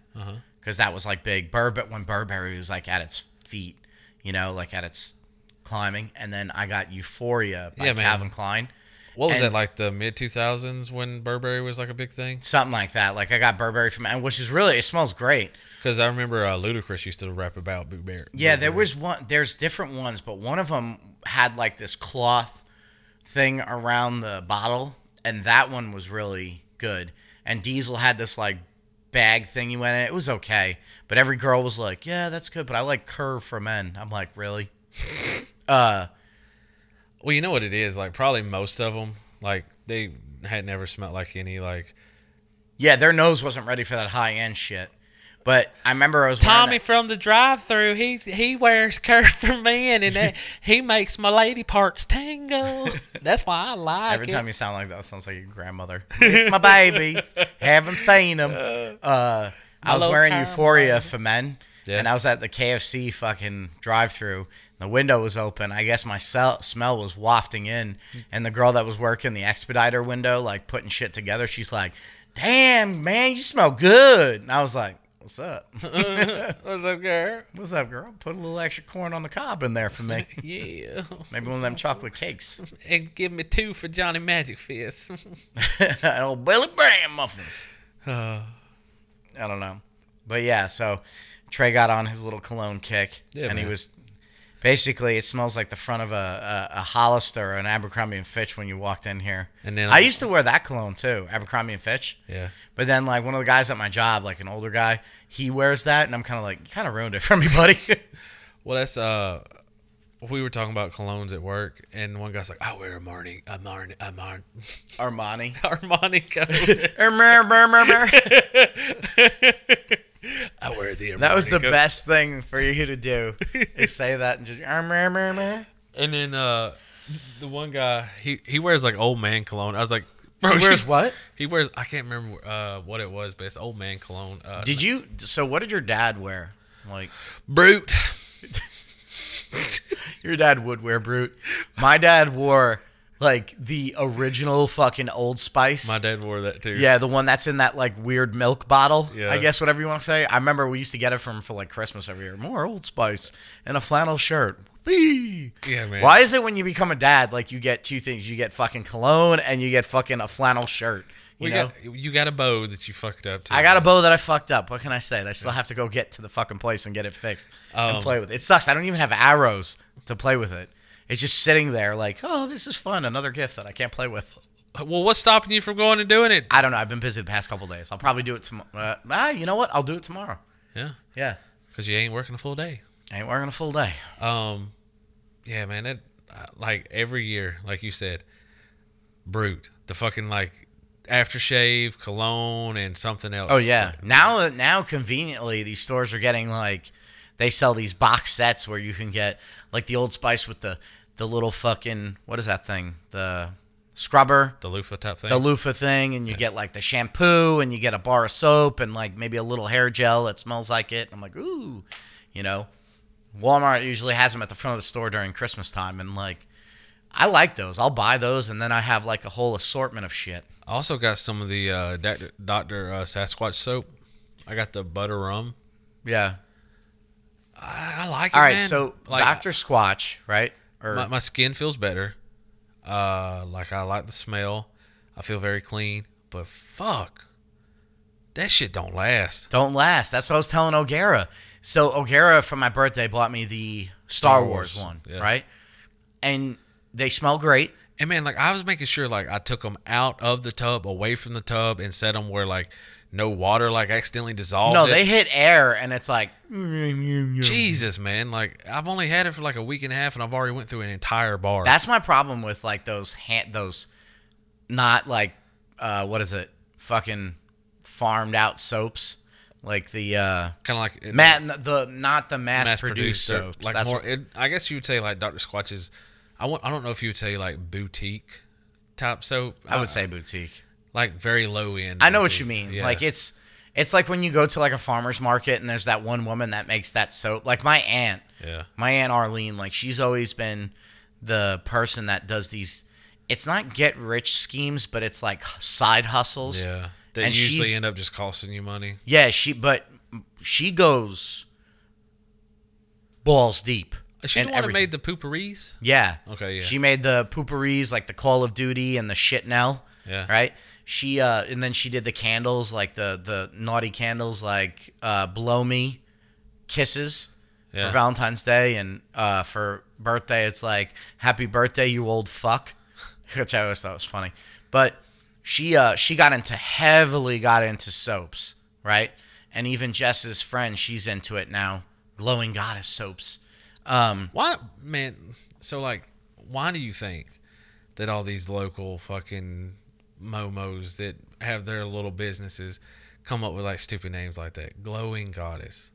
because that was like big. Burberry when Burberry was like at its feet, you know, like at its climbing, and then I got Euphoria by Yeah. Calvin Klein. What was And- that like the mid two thousands when Burberry was like a big thing? something like that. Like I got Burberry from, and which is really it smells great. Because I remember uh, Ludacris used to rap about Burberry. Yeah, there was one. There's different ones, but one of them had like this cloth thing around the bottle, and that one was really good. And Diesel had this like bag thing you went in. It was okay, but every girl was like, "Yeah, that's good," but I like Curve for men. I'm like, really? uh, Well, you know what it is. Like probably most of them, like they had never smelled like any like Yeah, their nose wasn't ready for that high end shit. But I remember I was Tommy that- from the drive-through. He he wears Curve for men, and that, he makes my lady parts tango. That's why I like it. Every it. time you sound like that, it sounds like your grandmother. It's my babies. Haven't seen them. Uh, I was wearing caramel. Euphoria for men, Yeah. and I was at the KFC fucking drive-through. The window was open. I guess my sel- smell was wafting in, and the girl that was working the expediter window, like putting shit together, she's like, "Damn, man, you smell good." And I was like, "What's up? What's up, girl? What's up, girl? Put a little extra corn on the cob in there for me. Yeah, Maybe one of them chocolate cakes, and give me two for Johnny Magic Fist. old Billy Brand muffins." uh, I don't know. But yeah, so Trey got on his little cologne kick, Yeah, and he was basically it smells like the front of a, a, a Hollister or an Abercrombie and Fitch when you walked in here. And then- I used to wear that cologne too, Abercrombie and Fitch. yeah. But then like one of the guys at my job, like an older guy, he wears that, and I'm kind of like, you kind of ruined it for me, buddy. Well, that's uh, we were talking about colognes at work, and one guy's like, "I wear a Marni, a Marni, a Marni, Armani. Armani coat. I wear the." That was the coat." best thing for you to do is say that and just And then uh, the one guy, he he wears like old man cologne. I was like, bro, Where's you- what? He wears. I can't remember uh, what it was, but it's old man cologne. Uh, Did you? So what did your dad wear? Like Brut? Your dad would wear Brut. My dad wore like the original fucking Old Spice. My dad wore that too. yeah, the one that's in that like weird milk bottle. Yeah. I guess whatever you want to say. I remember we used to get it from for like Christmas every year. More Old Spice and a flannel shirt. Whee! Yeah, man. Why is it when you become a dad, like you get two things? You get fucking cologne and you get fucking a flannel shirt. You We know? got you got a bow that you fucked up too. I got a bow that I fucked up. What can I say? I still have to go get to the fucking place and get it fixed and Um, play with it. It sucks. I don't even have arrows to play with it. It's just sitting there like, oh, this is fun. Another gift that I can't play with. Well, what's stopping you from going and doing it? I don't know. I've been busy the past couple days. I'll probably do it tomorrow. Uh, ah, you know what? I'll do it tomorrow. Yeah, Yeah. because you ain't working a full day. I ain't working a full day. Um, yeah, man. That uh, like every year, like you said, Brut. The fucking like aftershave, cologne, and something else. Oh yeah. Now now conveniently these stores are getting like they sell these box sets where you can get like the Old Spice with the the little fucking what is that thing? The scrubber. the loofah type thing. the loofah thing and you get like the shampoo and you get a bar of soap and like maybe a little hair gel that smells like it. I'm like, ooh, you know. Walmart usually has them at the front of the store during Christmas time and like I like those. I'll buy those and then I have like a whole assortment of shit. I also got some of the uh, Dr. Dr. Uh, Sasquatch soap. I got the butter rum. Yeah. I, I like it. All right, man. so like, Dr. Squatch, right? Or my, my skin feels better. Uh, like I like the smell. I feel very clean. But fuck, that shit don't last. don't last. That's what I was telling O'Gara. So O'Gara for my birthday bought me the Star, Star Wars, Wars, one, yeah. right? And they smell great. And man, like I was making sure, like I took them out of the tub, away from the tub, and set them where like no water like accidentally dissolved. No, it. they hit air and it's like Jesus, man! Like I've only had it for like a week and a half, and I've already went through an entire bar. That's my problem with like those hand those not like uh what is it? Fucking farmed out soaps. Like the uh kind of like Matt the not the mass, mass produced produced, soaps. like That's more. what- It, I guess you would say like Dr. Squatch's. I want. I don't know if you would say like boutique type soap. I Uh, would say boutique. Like very low end. I know what you mean. Yeah. Like it's it's like when you go to like a farmer's market and there's that one woman that makes that soap. Like my aunt, yeah. my aunt Arlene, like she's always been the person that does these it's not get rich schemes, but it's like side hustles. Yeah. They And usually she's- end up just costing you money. Yeah, she but she goes balls deep. Is she the one made the pooperies? Yeah. Okay, yeah. She made the pooperies like the Call of Duty and the Shitnell. Yeah. Right. She uh and then she did the candles like the the naughty candles like uh blow me kisses Yeah. for Valentine's Day and uh for birthday it's like happy birthday you old fuck which I always thought was funny. But she uh she got into heavily got into soaps, right? And even Jess's friend, she's into it now. Glowing goddess soaps. Um Why, man? So like, why do you think that all these local fucking momos that have their little businesses come up with like stupid names like that. Glowing goddess.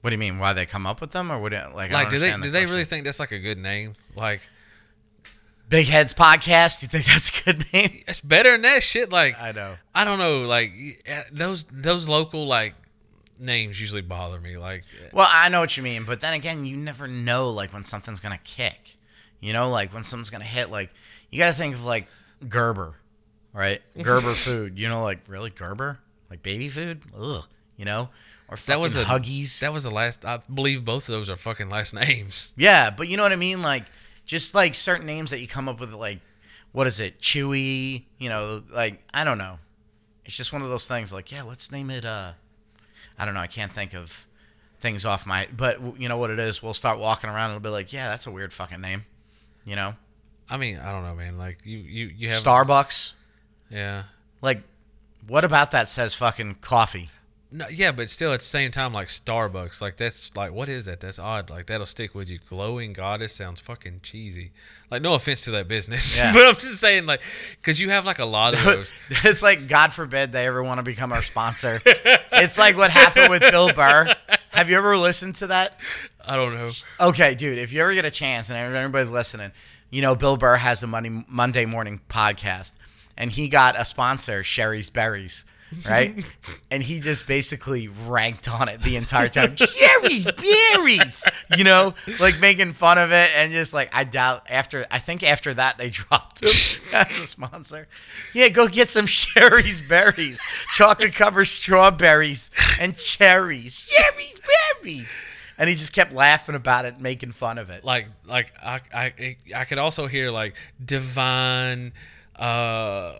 What do you mean? Why they come up with them, or would it like? Like, do they the do they really think that's like a good name? Like, Big Heads Podcast? You think that's a good name? it's better than that shit. Like, I know. I don't know. Like eh, those those local like names usually bother me. Like, eh. Well, I know what you mean, but then again, you never know like when something's gonna kick. You know, like when something's gonna hit. Like you got to think of like Gerber, right? Gerber food. You know, like really Gerber, like baby food. Ugh. You know, or that was a Huggies. That was the last. I believe both of those are fucking last names. yeah, but you know what I mean. Like just like certain names that you come up with, like what is it, Chewy? You know, like I don't know. It's just one of those things. Like yeah, let's name it. uh I don't know. I can't think of things off my. But you know what it is? We'll start walking around and it'll be like, yeah, that's a weird fucking name. You know, I mean, I don't know, man. Like you you you have Starbucks. Yeah. Like, what about that says fucking coffee? No, yeah, but still at the same time, like Starbucks, like that's like what is that? That's odd. Like that'll stick with you. Glowing goddess sounds fucking cheesy. Like no offense to that business, Yeah. but I'm just saying like because you have like a lot of those. it's like God forbid they ever want to become our sponsor. it's like what happened with Bill Burr. Have you ever listened to that? I don't know. Okay, dude, if you ever get a chance and everybody's listening, you know Bill Burr has the Monday Monday morning podcast, and he got a sponsor, Shari's Berries, right? and he just basically ranked on it the entire time. Shari's Berries, you know, like making fun of it, and just like I doubt after I think after that they dropped him as a sponsor. Yeah, go get some Shari's Berries, chocolate covered strawberries and cherries. Shari's Berries and he just kept laughing about it, making fun of it. Like like I I I could also hear like divine. uh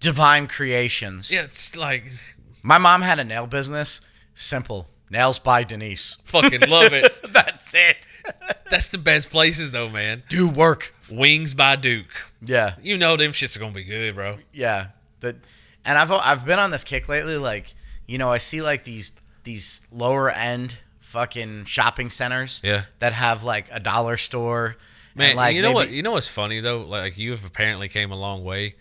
Divine Creations. Yeah, it's like My mom had a nail business. Simple. Nails by Denise. fucking love it. That's it. That's the best places though, man. Do work. Wings by Duke. Yeah. You know them shits are gonna be good, bro. Yeah. The, and I've I've been on this kick lately. Like, you know, I see like these these lower end fucking shopping centers. Yeah. That have like a dollar store. Man, and, like you know what? You know what's funny though? Like you have apparently came a long way.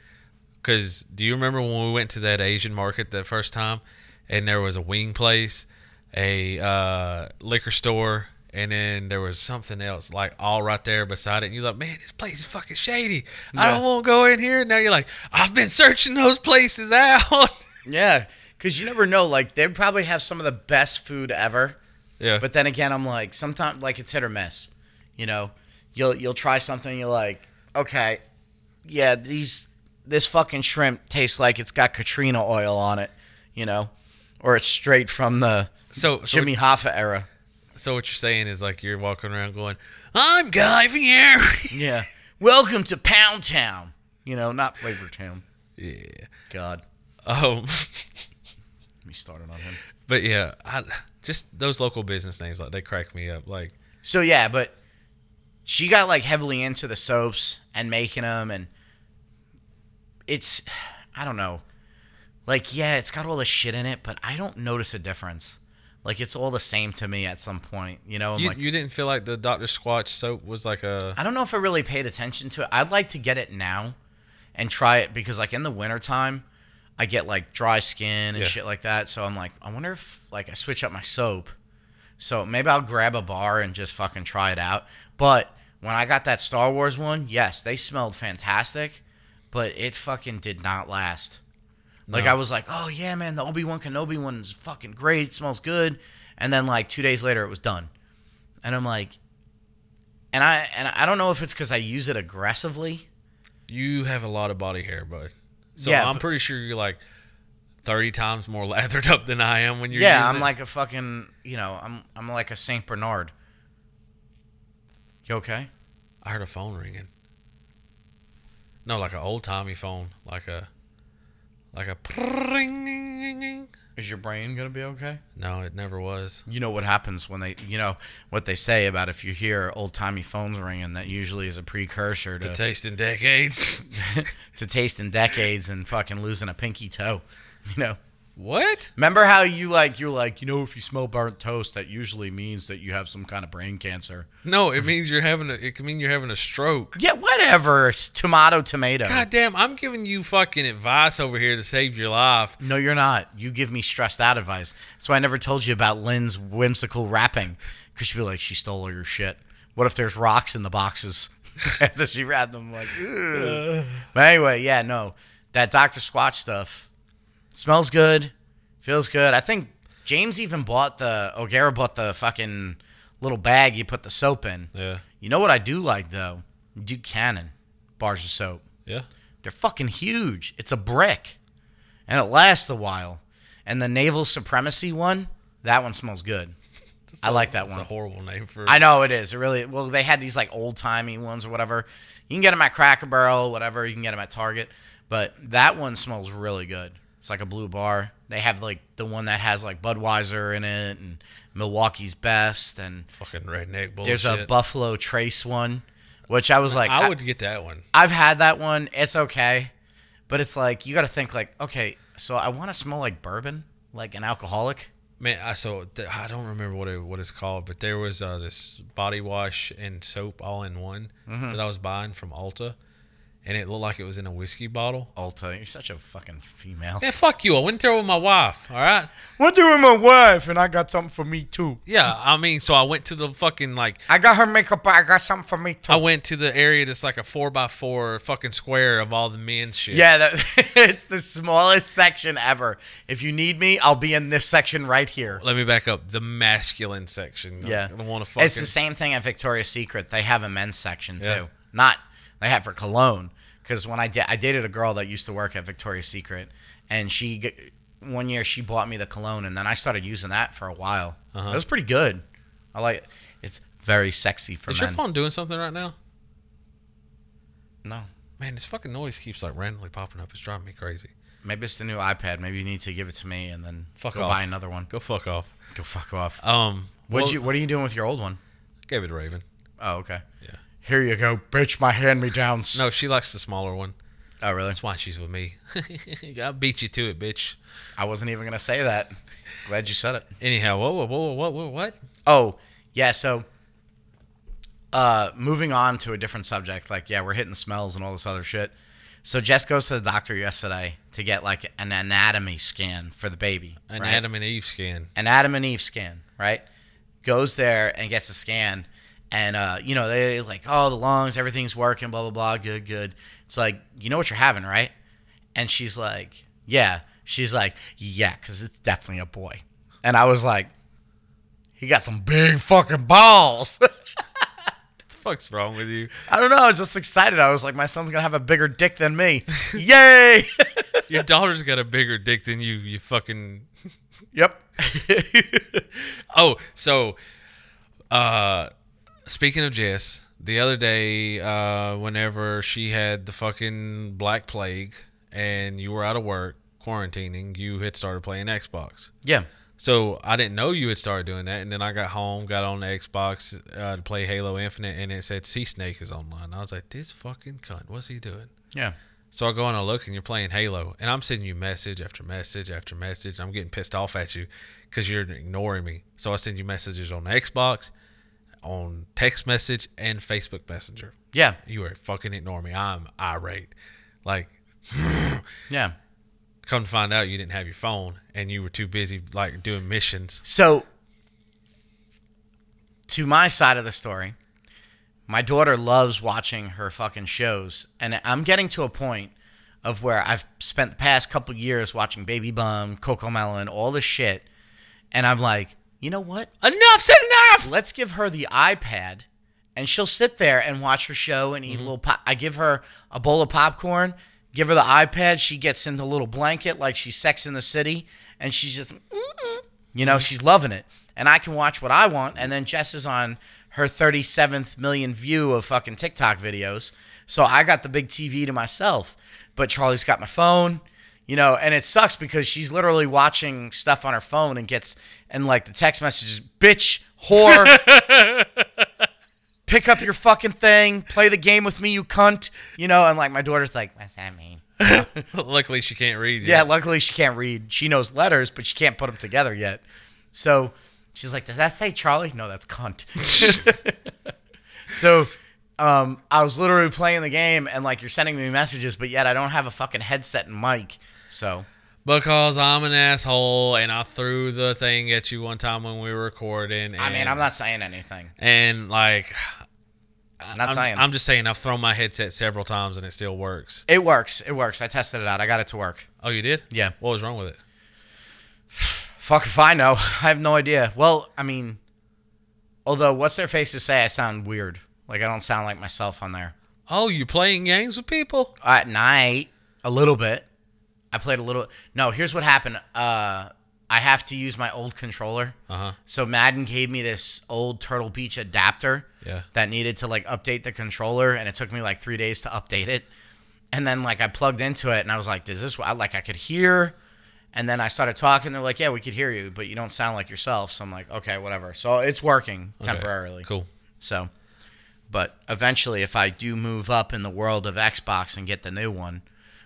Cause do you remember when we went to that Asian market that first time, and there was a wing place, a uh, liquor store, and then there was something else like all right there beside it. And you're like, man, this place is fucking shady. I Yeah. don't want to go in here. And now you're like, I've been searching those places out. Yeah. Because you never know. Like, they probably have some of the best food ever. Yeah, But then again, I'm like, sometimes like it's hit or miss. You know, you'll you'll try something, you're like, okay, yeah, these this fucking shrimp tastes like it's got Katrina oil on it, you know, or it's straight from the so so, Jimmy Hoffa era. so what you're saying is like you're walking around going, I'm Guy Fieri. Yeah. Welcome to Pound Town. You know, not Flavor Town. yeah. God, Um. we started on him. But yeah, I, just those local business names like they crack me up. Like So yeah, but she got like heavily into the soaps and making them, and it's I don't know, like yeah, it's got all the shit in it, but I don't notice a difference. Like it's all the same to me at some point, you know. I'm you, like, you didn't feel like the Dr. Squatch soap was like a I don't know if I really paid attention to it. I'd like to get it now and try it because like in the wintertime, I get like dry skin and Yeah. shit like that. So I'm like, I wonder if like I switch up my soap. So maybe I'll grab a bar and just fucking try it out. But when I got that Star Wars one, yes, they smelled fantastic, but it fucking did not last. Like No. I was like, oh yeah, man, the Obi Wan Kenobi one's fucking great. It smells good. And then like two days later, it was done. And I'm like, and I and I don't know if it's because I use it aggressively. you have a lot of body hair, bud. So Yeah, I'm but- pretty sure you're like thirty times more lathered up than I am when you're yeah, I'm it. like a fucking, you know, I'm I'm like a Saint Bernard. You okay? I heard a phone ringing. No, like an old timey phone, like a like a ring. Is your brain gonna be okay? No, it never was. You know what happens when they, you know, what they say about if you hear old timey phones ringing, that usually is a precursor to To taste in decades. to tasting decades and fucking losing a pinky toe. You know, What? Remember how you like you're like you know if you smell burnt toast that usually means that you have some kind of brain cancer. No, it means you're having a. It can mean you're having a stroke. Yeah, whatever. It's tomato, tomato. God damn! I'm giving you fucking advice over here to save your life. No, you're not. You give me stressed out advice. That's why I never told you about Lynn's whimsical rapping. Because she'd be like, she stole all your shit. What if there's rocks in the boxes? After she wrapped them, like, Ugh. But anyway, yeah, no. That Dr. Squatch stuff smells good, feels good. I think James even bought the, O'Gara bought the fucking little bag you put the soap in. Yeah. You know what I do like, though? Duke Cannon bars of soap. Yeah. They're fucking huge. It's a brick. And it lasts a while. And the naval supremacy one, that one smells good. I like that It's a one. horrible name for. It. I know it is. It really well they had these like old timey ones or whatever. You can get them at Cracker Barrel, whatever. You can get them at Target. But that one smells really good. It's like a blue bar. They have like the one that has like Budweiser in it and Milwaukee's Best and fucking redneck bullshit. there's a Buffalo Trace one, which I was like I would get that one. I've had that one. It's okay, but it's like you got to think like, okay, so I want to smell like bourbon, like an alcoholic. Man, I so th- I don't remember what it what it's called, but there was uh, this body wash and soap all in one Mm-hmm. that I was buying from Ulta, and it looked like it was in a whiskey bottle. Ulta, you're such a fucking female. Man, fuck you! I went there with my wife. All right. Went there with my wife, and I got something for me too. Yeah, I mean, so I went to the fucking like I got her makeup, but I got something for me too. I went to the area that's like a four by four fucking square of all the men's shit. yeah, that, it's the smallest section ever. If you need me, I'll be in this section right here. Let me back up. The masculine section. Yeah, I don't want to fucking. It's the same thing at Victoria's Secret. They have a men's section too. Yeah. Not they have for cologne. Because when I did, I dated a girl that used to work at Victoria's Secret, and she one year she bought me the cologne, and then I started using that for a while. Uh-huh. It was pretty good. I like it. It's very sexy for Is men. your phone doing something right now? No, Man, this fucking noise keeps like randomly popping up. It's driving me crazy. maybe it's the new iPad. Maybe you need to give it to me and then Fuck go off. buy another one. Go fuck off. Go fuck off. Um, What well, you? What are you doing with your old one? gave it to Raven. Oh, okay. Yeah. Here you go, bitch. My hand me downs. No, she likes the smaller one. Oh, really? That's why she's with me. I beat you to it, bitch. I wasn't even gonna say that. Glad you said it. Anyhow, whoa, whoa, whoa, whoa, whoa, what? Oh, yeah, so uh moving on to a different subject, like yeah, we're hitting smells and all this other shit. So Jess goes to the doctor yesterday to get like an anatomy scan for the baby. An right? Adam and Eve scan. an Adam and Eve scan, right? Goes there and gets a scan, and uh, you know they like, oh, the lungs, everything's working, blah blah blah, good, good. It's like, you know what you're having, right? And she's like, yeah. She's like, yeah, because it's definitely a boy. And I was like, he got some big fucking balls. What the fuck's wrong with you? I don't know. I was just excited. I was like, my son's gonna have a bigger dick than me. Yay! Your daughter's got a bigger dick than you. You fucking. yep. Oh, so, uh, speaking of Jess, the other day, uh, whenever she had the fucking black plague and you were out of work quarantining, you had started playing Xbox. yeah. So I didn't know you had started doing that, and then I got home, got on the Xbox uh, to play Halo Infinite, and it said Sea Snake is online. I was like, "This fucking cunt, what's he doing?" Yeah. So I go on a look, and you're playing Halo, and I'm sending you message after message after message. I'm getting pissed off at you because you're ignoring me. So I send you messages on Xbox, on text message, and Facebook Messenger. Yeah. You are fucking ignoring me. I'm irate. Like, Yeah. come to find out, you didn't have your phone, and you were too busy like doing missions. So, to my side of the story, my daughter loves watching her fucking shows, and I'm getting to a point of where I've spent the past couple years watching Baby Bum, Coco Melon, all this shit, and I'm like, you know what? Enough's enough. Let's give her the iPad, and she'll sit there and watch her show and eat a little. Pop- I give her a bowl of popcorn, give her the iPad. She gets in the little blanket like she's Sex in the City, and she's just, "Mm-mm." you know, mm-hmm. she's loving it. And I can watch what I want, and then Jess is on her 37th million view of fucking TikTok videos. So I got the big TV to myself, but Charlie's got my phone you know and it sucks because she's literally watching stuff on her phone and gets and like the text messages bitch whore pick up your fucking thing play the game with me you cunt you know and like my daughter's like what's that mean Luckily, she can't read. Yeah, luckily she can't read. She knows letters, but she can't put them together yet. So she's like, "Does that say Charlie?" No, that's cunt. so um, I was literally playing the game, and like you're sending me messages, but yet I don't have a fucking headset and mic. So Because I'm an asshole and I threw the thing at you one time when we were recording. And, I mean, I'm not saying anything. And like, I'm not I'm, saying I'm just saying I've thrown my headset several times and it still works. it works. It works. I tested it out. I got it to work. Oh, you did? Yeah. What was wrong with it? Fuck if I know. I have no idea. Well, I mean, although what's their faces say I sound weird. Like I don't sound like myself on there. Oh, you playing games with people? At night, a little bit. I played a little. No, here's what happened. Uh, I have to use my old controller. Uh huh. So Madden gave me this old Turtle Beach adapter Yeah. that needed to like update the controller, and it took me like three days to update it. And then like I plugged into it, and I was like, "Does this?" I, like I could hear, and then I started talking. They're like, "Yeah, we could hear you, but you don't sound like yourself." So I'm like, "Okay, whatever." So it's working Okay. temporarily. Cool. So, but eventually, if I do move up in the world of Xbox and get the new one,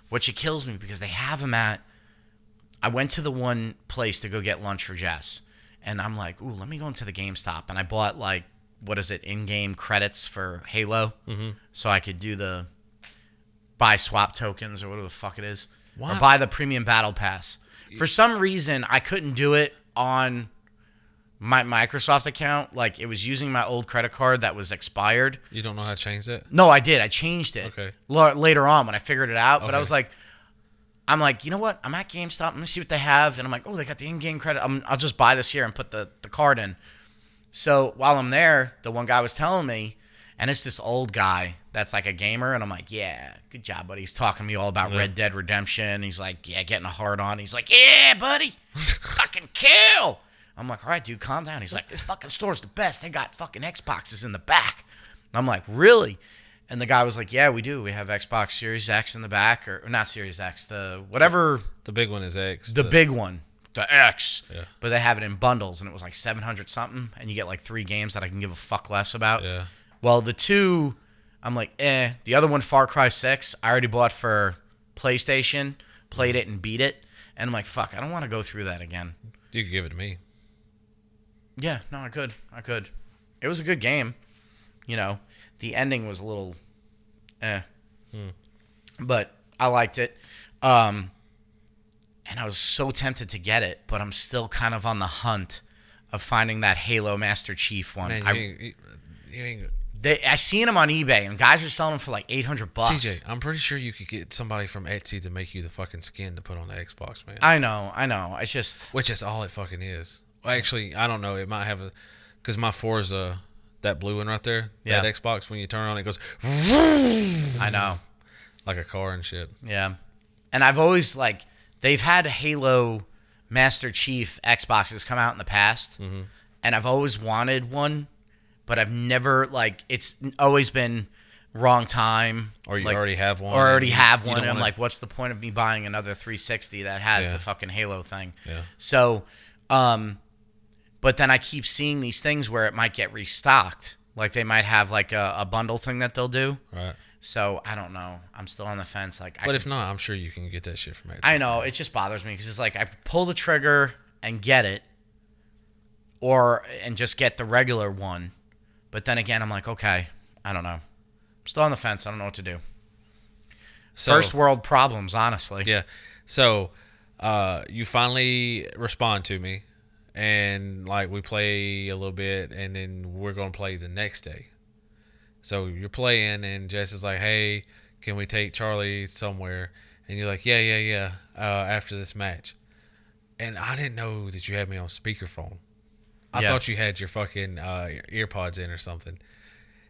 which it kills me because they have them at. I went to the one place to go get lunch for Jess, and I'm like, "Ooh, let me go into the GameStop," and I bought like what is it, in-game credits for Halo, mm-hmm. so I could do the buy swap tokens or whatever the fuck it is, Why? or buy the premium battle pass. For some reason, I couldn't do it on my Microsoft account. Like it was using my old credit card that was expired. You don't know how to change it? No, I did. I changed it. Okay. la- Later on when I figured it out, but I was like, I'm like, you know what? I'm at GameStop. Let me see what they have, and I'm like, oh, they got the in-game credit. I'm, I'll just buy this here and put the the card in. So while I'm there, the one guy was telling me, and it's this old guy that's like a gamer, and I'm like, yeah, good job, buddy. He's talking to me all about Yeah. Red Dead Redemption. He's like, yeah, getting a hard on. He's like, yeah, buddy, fucking kill. I'm like, all right, dude, calm down. He's like, this fucking store's the best. They got fucking Xboxes in the back. I'm like, really? And the guy was like, yeah, we do. We have Xbox Series X in the back, or, not Series X, the whatever, The big one is X. the big one, the X. Yeah. But they have it in bundles, and it was like 700 something, and you get like three games that I can give a fuck less about. Yeah. Well, the two, I'm like, eh. The other one, Far Cry 6, I already bought for PlayStation, played it and beat it. And I'm like, fuck, I don't want to go through that again. You could give it to me. Yeah, no, I could. I could. It was a good game. You know, the ending was a little eh. But I liked it. Um and I was so tempted to get it, but I'm still kind of on the hunt of finding that Halo Master Chief one. Man, you I ain't, you, you ain't they, I seen them on eBay and guys are selling them for like 800 bucks. CJ, I'm pretty sure you could get somebody from Etsy to make you the fucking skin to put on the Xbox, man. I know, I know. It's just Which is all it fucking is. Actually, I don't know. It might have a, because my Forza, that blue one right there, Yeah. that Xbox, when you turn on it, it goes I know. like a car and shit. Yeah. And I've always like they've had Halo Master Chief Xboxes come out in the past. Mm-hmm. And I've always wanted one, but I've never like it's always been wrong time Or you like, already have one. or already have one and I'm wanna- like what's the point of me buying another 360 that has Yeah. the fucking Halo thing? Yeah. So um but then I keep seeing these things where it might get restocked. Like they might have like a, a bundle thing that they'll do. Right. So I don't know. I'm still on the fence. Like, I But could- if not, I'm sure you can get that shit from I know it just bothers me because it's like I pull the trigger and get it, or and just get the regular one, but then again I'm like, okay, I don't know. I'm still on the fence. I don't know what to do. So- First world problems, honestly. Yeah. So, uh, you finally respond to me, and like we play a little bit, and then we're gonna play the next day. So you're playing, and Jess is like, "Hey, can we take Charlie somewhere?" And you're like, "Yeah, yeah, yeah." Uh, after this match, and I didn't know that you had me on speakerphone. I Yeah. thought you had your fucking uh, earpods in or something.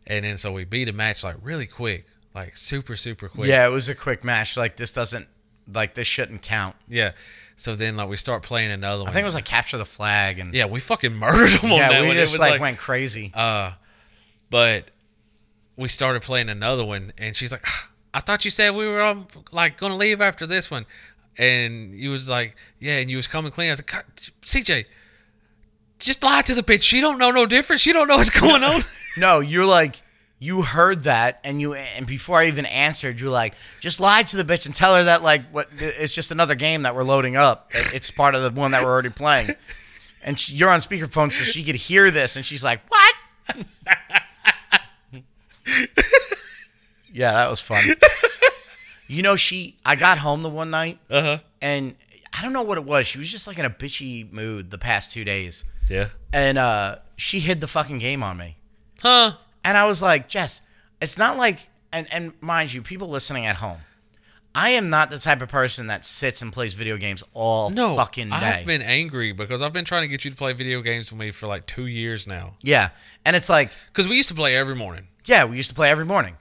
And then so we beat a match like really quick, like super super quick. Yeah, it was a quick match. Like this doesn't, like this shouldn't count. Yeah. So then, like, we start playing another one. I think it was like capture the flag and Yeah, we fucking murdered them on yeah, that we one. Just was like, went crazy. uh, but we started playing another one, and she's like, "Ah, "I thought you said we were um, like gonna leave after this one," and you was like, "Yeah," and you was coming clean. I was like, "CJ, just lie to the bitch. She don't know no difference. She don't know what's going on." No, you're like, you heard that and you and before I even answered, you're like, just lie to the bitch and tell her that like what it's just another game that we're loading up. It's part of the one that we're already playing. And she, you're on speakerphone, so she could hear this, and she's like, "What?" yeah, that was fun. you know, she. I got home the one night, Uh huh. and I don't know what it was. She was just like in a bitchy mood the past two days, Yeah. and uh, she hid the fucking game on me. Huh. And I was like, Jess, it's not like, and, and mind you, people listening at home, I am not the type of person that sits and plays video games all No. fucking day. I've been angry because I've been trying to get you to play video games with me for like two years now. yeah. And it's like, Because we used to play every morning. yeah, we used to play every morning.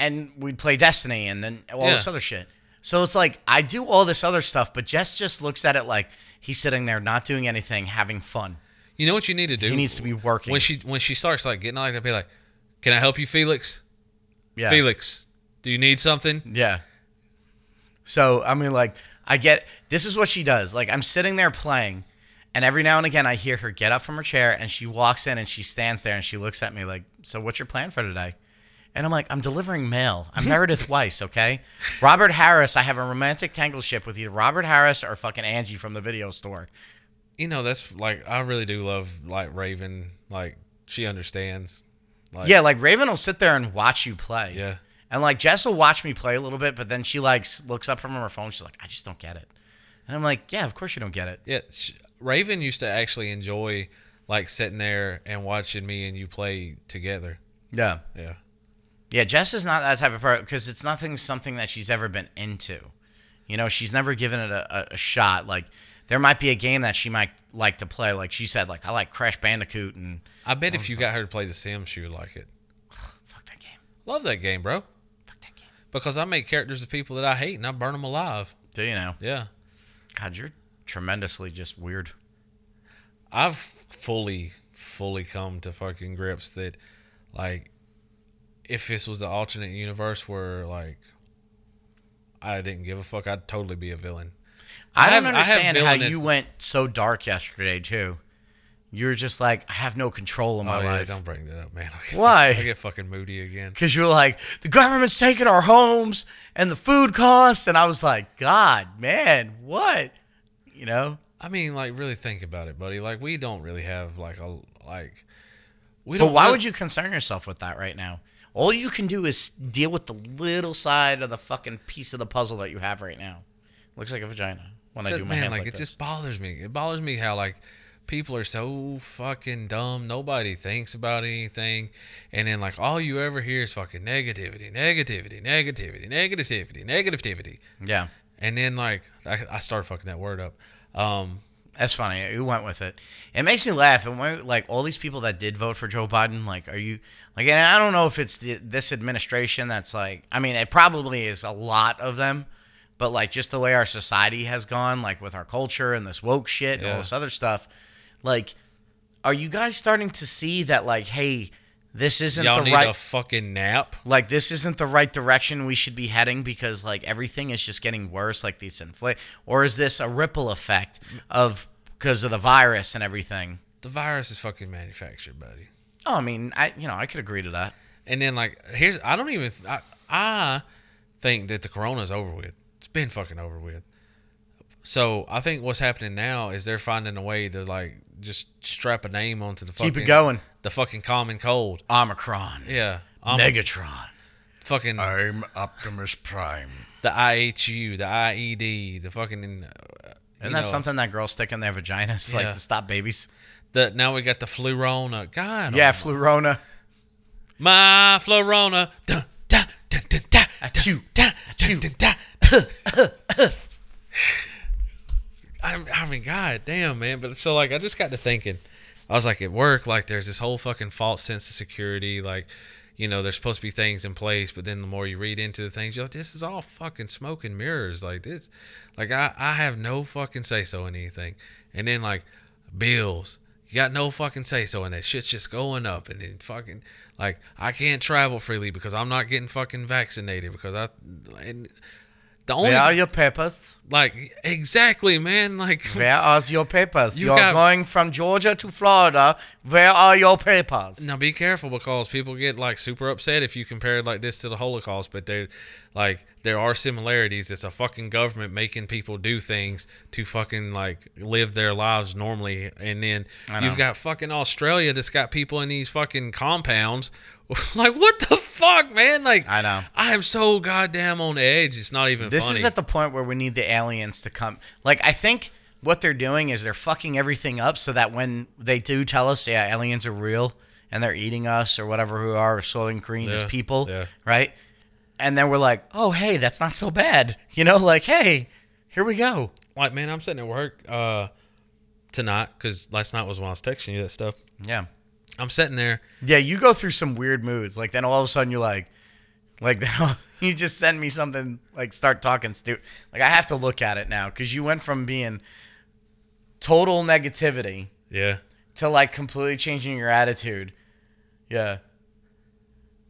And we'd play Destiny and then all this other shit. So it's like, I do all this other stuff, but Jess just looks at it like he's sitting there not doing anything, having fun. You know what you need to do? He needs to be working. When she when she starts like getting like that, be like, "Can I help you, Felix? yeah. Felix, do you need something?" Yeah. So I mean, like, I get this is what she does. Like, I'm sitting there playing, and every now and again, I hear her get up from her chair, and she walks in, and she stands there, and she looks at me like, "So, what's your plan for today?" And I'm like, "I'm delivering mail. I'm Meredith Weiss, okay? Robert Harris. I have a romantic tangle ship with either Robert Harris or fucking Angie from the video store. You know that's like I really do love like Raven. Like she understands. Like, Yeah, like Raven will sit there and watch you play. Yeah. And like Jess will watch me play a little bit, but then she like looks up from her phone. She's like, "I just don't get it." And I'm like, "Yeah, of course you don't get it." Yeah. Sh- Raven used to actually enjoy like sitting there and watching me and you play together. Yeah. Yeah. Yeah, Jess is not that type of person because it's nothing something that she's ever been into. You know, she's never given it a, a, a shot. Like there might be a game that she might like to play. Like she said, like I like Crash Bandicoot and I bet if oh, you got her to play The Sims, she would like it. fuck that game. Love that game, bro. Fuck that game. Because I make characters of people that I hate and I burn them alive. Do you know? Yeah. God, you're tremendously just weird. I've fully, fully come to fucking grips that, like, if this was the alternate universe where, like, I didn't give a fuck, I'd totally be a villain. I, I don't have- I understand how villainous- you went so dark yesterday too. You were just like, I have no control in my oh, yeah, life. don't bring that up, man. I get, Why? I get fucking moody again. Because you were like, the government's taking our homes and the food costs. And I was like, God, man, what? You know? I mean, like, really think about it, buddy. Like, we don't really have, like, a, like, we don't. why li- would you concern yourself with that right now? All you can do is deal with the little side of the fucking piece of the puzzle that you have right now. Looks like a vagina when I do my man, hands like, like, it this. just bothers me. It bothers me how like people are so fucking dumb. Nobody thinks about anything, and then like all you ever hear is fucking negativity, negativity, negativity, negativity, negativity, yeah, and then like I, I start fucking that word up. Um, that's funny. You went with it. It makes me laugh. And when, like all these people that did vote for Joe Biden, like, are you like? And I don't know if it's the, this administration that's like. I mean, it probably is a lot of them. But like just the way our society has gone, like with our culture and this woke shit and all this other stuff, like, are you guys starting to see that like, hey, this isn't y'all the need right a fucking nap. like this isn't the right direction we should be heading because like everything is just getting worse like these inflate or is this a ripple effect of because of the virus and everything The virus is fucking manufactured, buddy. oh i mean i you know i could agree to that And then like here's I don't even I, I think that the corona's over with. Been fucking over with. So I think what's happening now is they're finding a way to like just strap a name onto the fucking Keep it going. The fucking common cold. omicron Yeah. Um, megatron fucking i'm optimus prime the IHU, the IED, the fucking uh, isn't that know, something that girls stick in their vaginas like to stop babies The now we got the flurona. God, yeah oh, flurona my flurona. Dun, dun, dun, dun, dun, Achoo. dun, dun, Achoo. I mean, god damn, man. But so like, I just got to thinking. I was like, at work, like, there's this whole fucking false sense of security. Like, you know, there's supposed to be things in place, but then the more you read into the things, you're like, this is all fucking smoke and mirrors. Like this, like I, I have no fucking say so in anything. And then like bills, you got no fucking say so in that shit's just going up. And then fucking like I can't travel freely because I'm not getting fucking vaccinated because I and The only Where are your papers? like exactly, man. Like Where are your papers? You are going from Georgia to Florida. Where are your papers? Now be careful because people get like super upset if you compare it like this to the Holocaust, but they like there are similarities. It's a fucking government making people do things to fucking like live their lives normally, and then you've got fucking Australia that's got people in these fucking compounds. like what the fuck, man? Like I know. I am so goddamn on edge. It's not even This funny. is at the point where we need the aliens to come. Like, I think what they're doing is they're fucking everything up so that when they do tell us, yeah, aliens are real and they're eating us or whatever we are, or Soylent Green as Yeah, people, yeah. right? And then we're like, oh, hey, that's not so bad. You know, like, hey, here we go. like man, I'm sitting at work uh tonight because last night was when I was texting you that stuff. Yeah. I'm sitting there. Yeah, you go through some weird moods. Like, then all of a sudden you're like, like, then you just send me something, like, start talking stupid. Like, I have to look at it now because you went from being total negativity Yeah. to like completely changing your attitude. Yeah.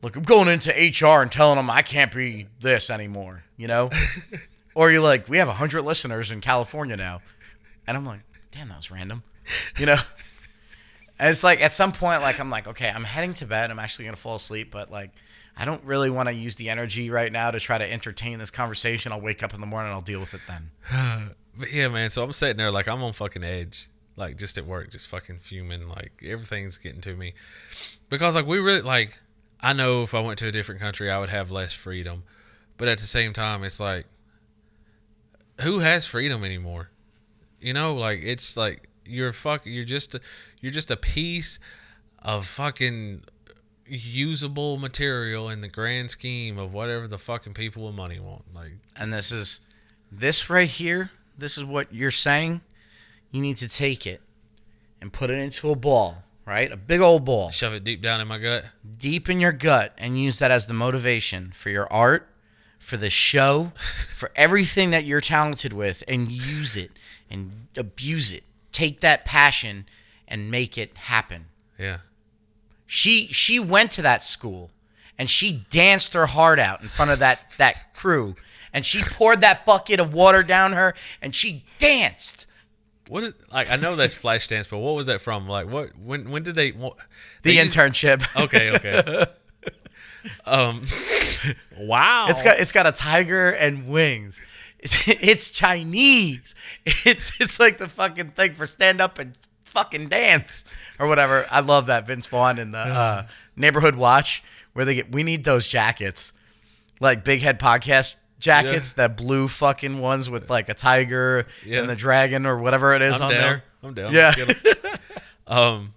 Look, I'm going into HR and telling them I can't be this anymore, you know? or you're like, we have 100 listeners in California now. And I'm like, damn, that was random, you know? And it's like, at some point, like, I'm like, okay, I'm heading to bed. I'm actually to fall asleep, but like, I don't really want to use the energy right now to try to entertain this conversation. I'll wake up in the morning I'll deal with it then. But yeah, man. So I'm sitting there like I'm on fucking edge, like just at work, just fucking fuming. Like everything's getting to me because like we really like. I know if I went to a different country, I would have less freedom, but at the same time, it's like, who has freedom anymore? You know, like it's like you're fuck. You're just you're just a piece of fucking usable material in the grand scheme of whatever the fucking people with money want. Like and this is this right here this is what you're saying you need to take it and put it into a ball right a big old ball shove it deep down in my gut. deep in your gut and use that as the motivation for your art for the show for everything that you're talented with and use it and abuse it take that passion and make it happen Yeah. she she went to that school and she danced her heart out in front of that that crew and she poured that bucket of water down her and she danced What is like? I know that's Flashdance, but what was that from? Like, what? When? When did they? What, the they used- internship Okay, okay. um. Wow. it's got it's got a tiger and wings it's, it's chinese it's it's like the fucking thing for stand up and fucking dance or whatever i love that vince vaughn in the uh, neighborhood watch where they get we need those jackets like big head podcast jackets that blue fucking ones with like a tiger Yeah. and the dragon or whatever it is I'm on down. there I'm down. Yeah. Get 'em. um,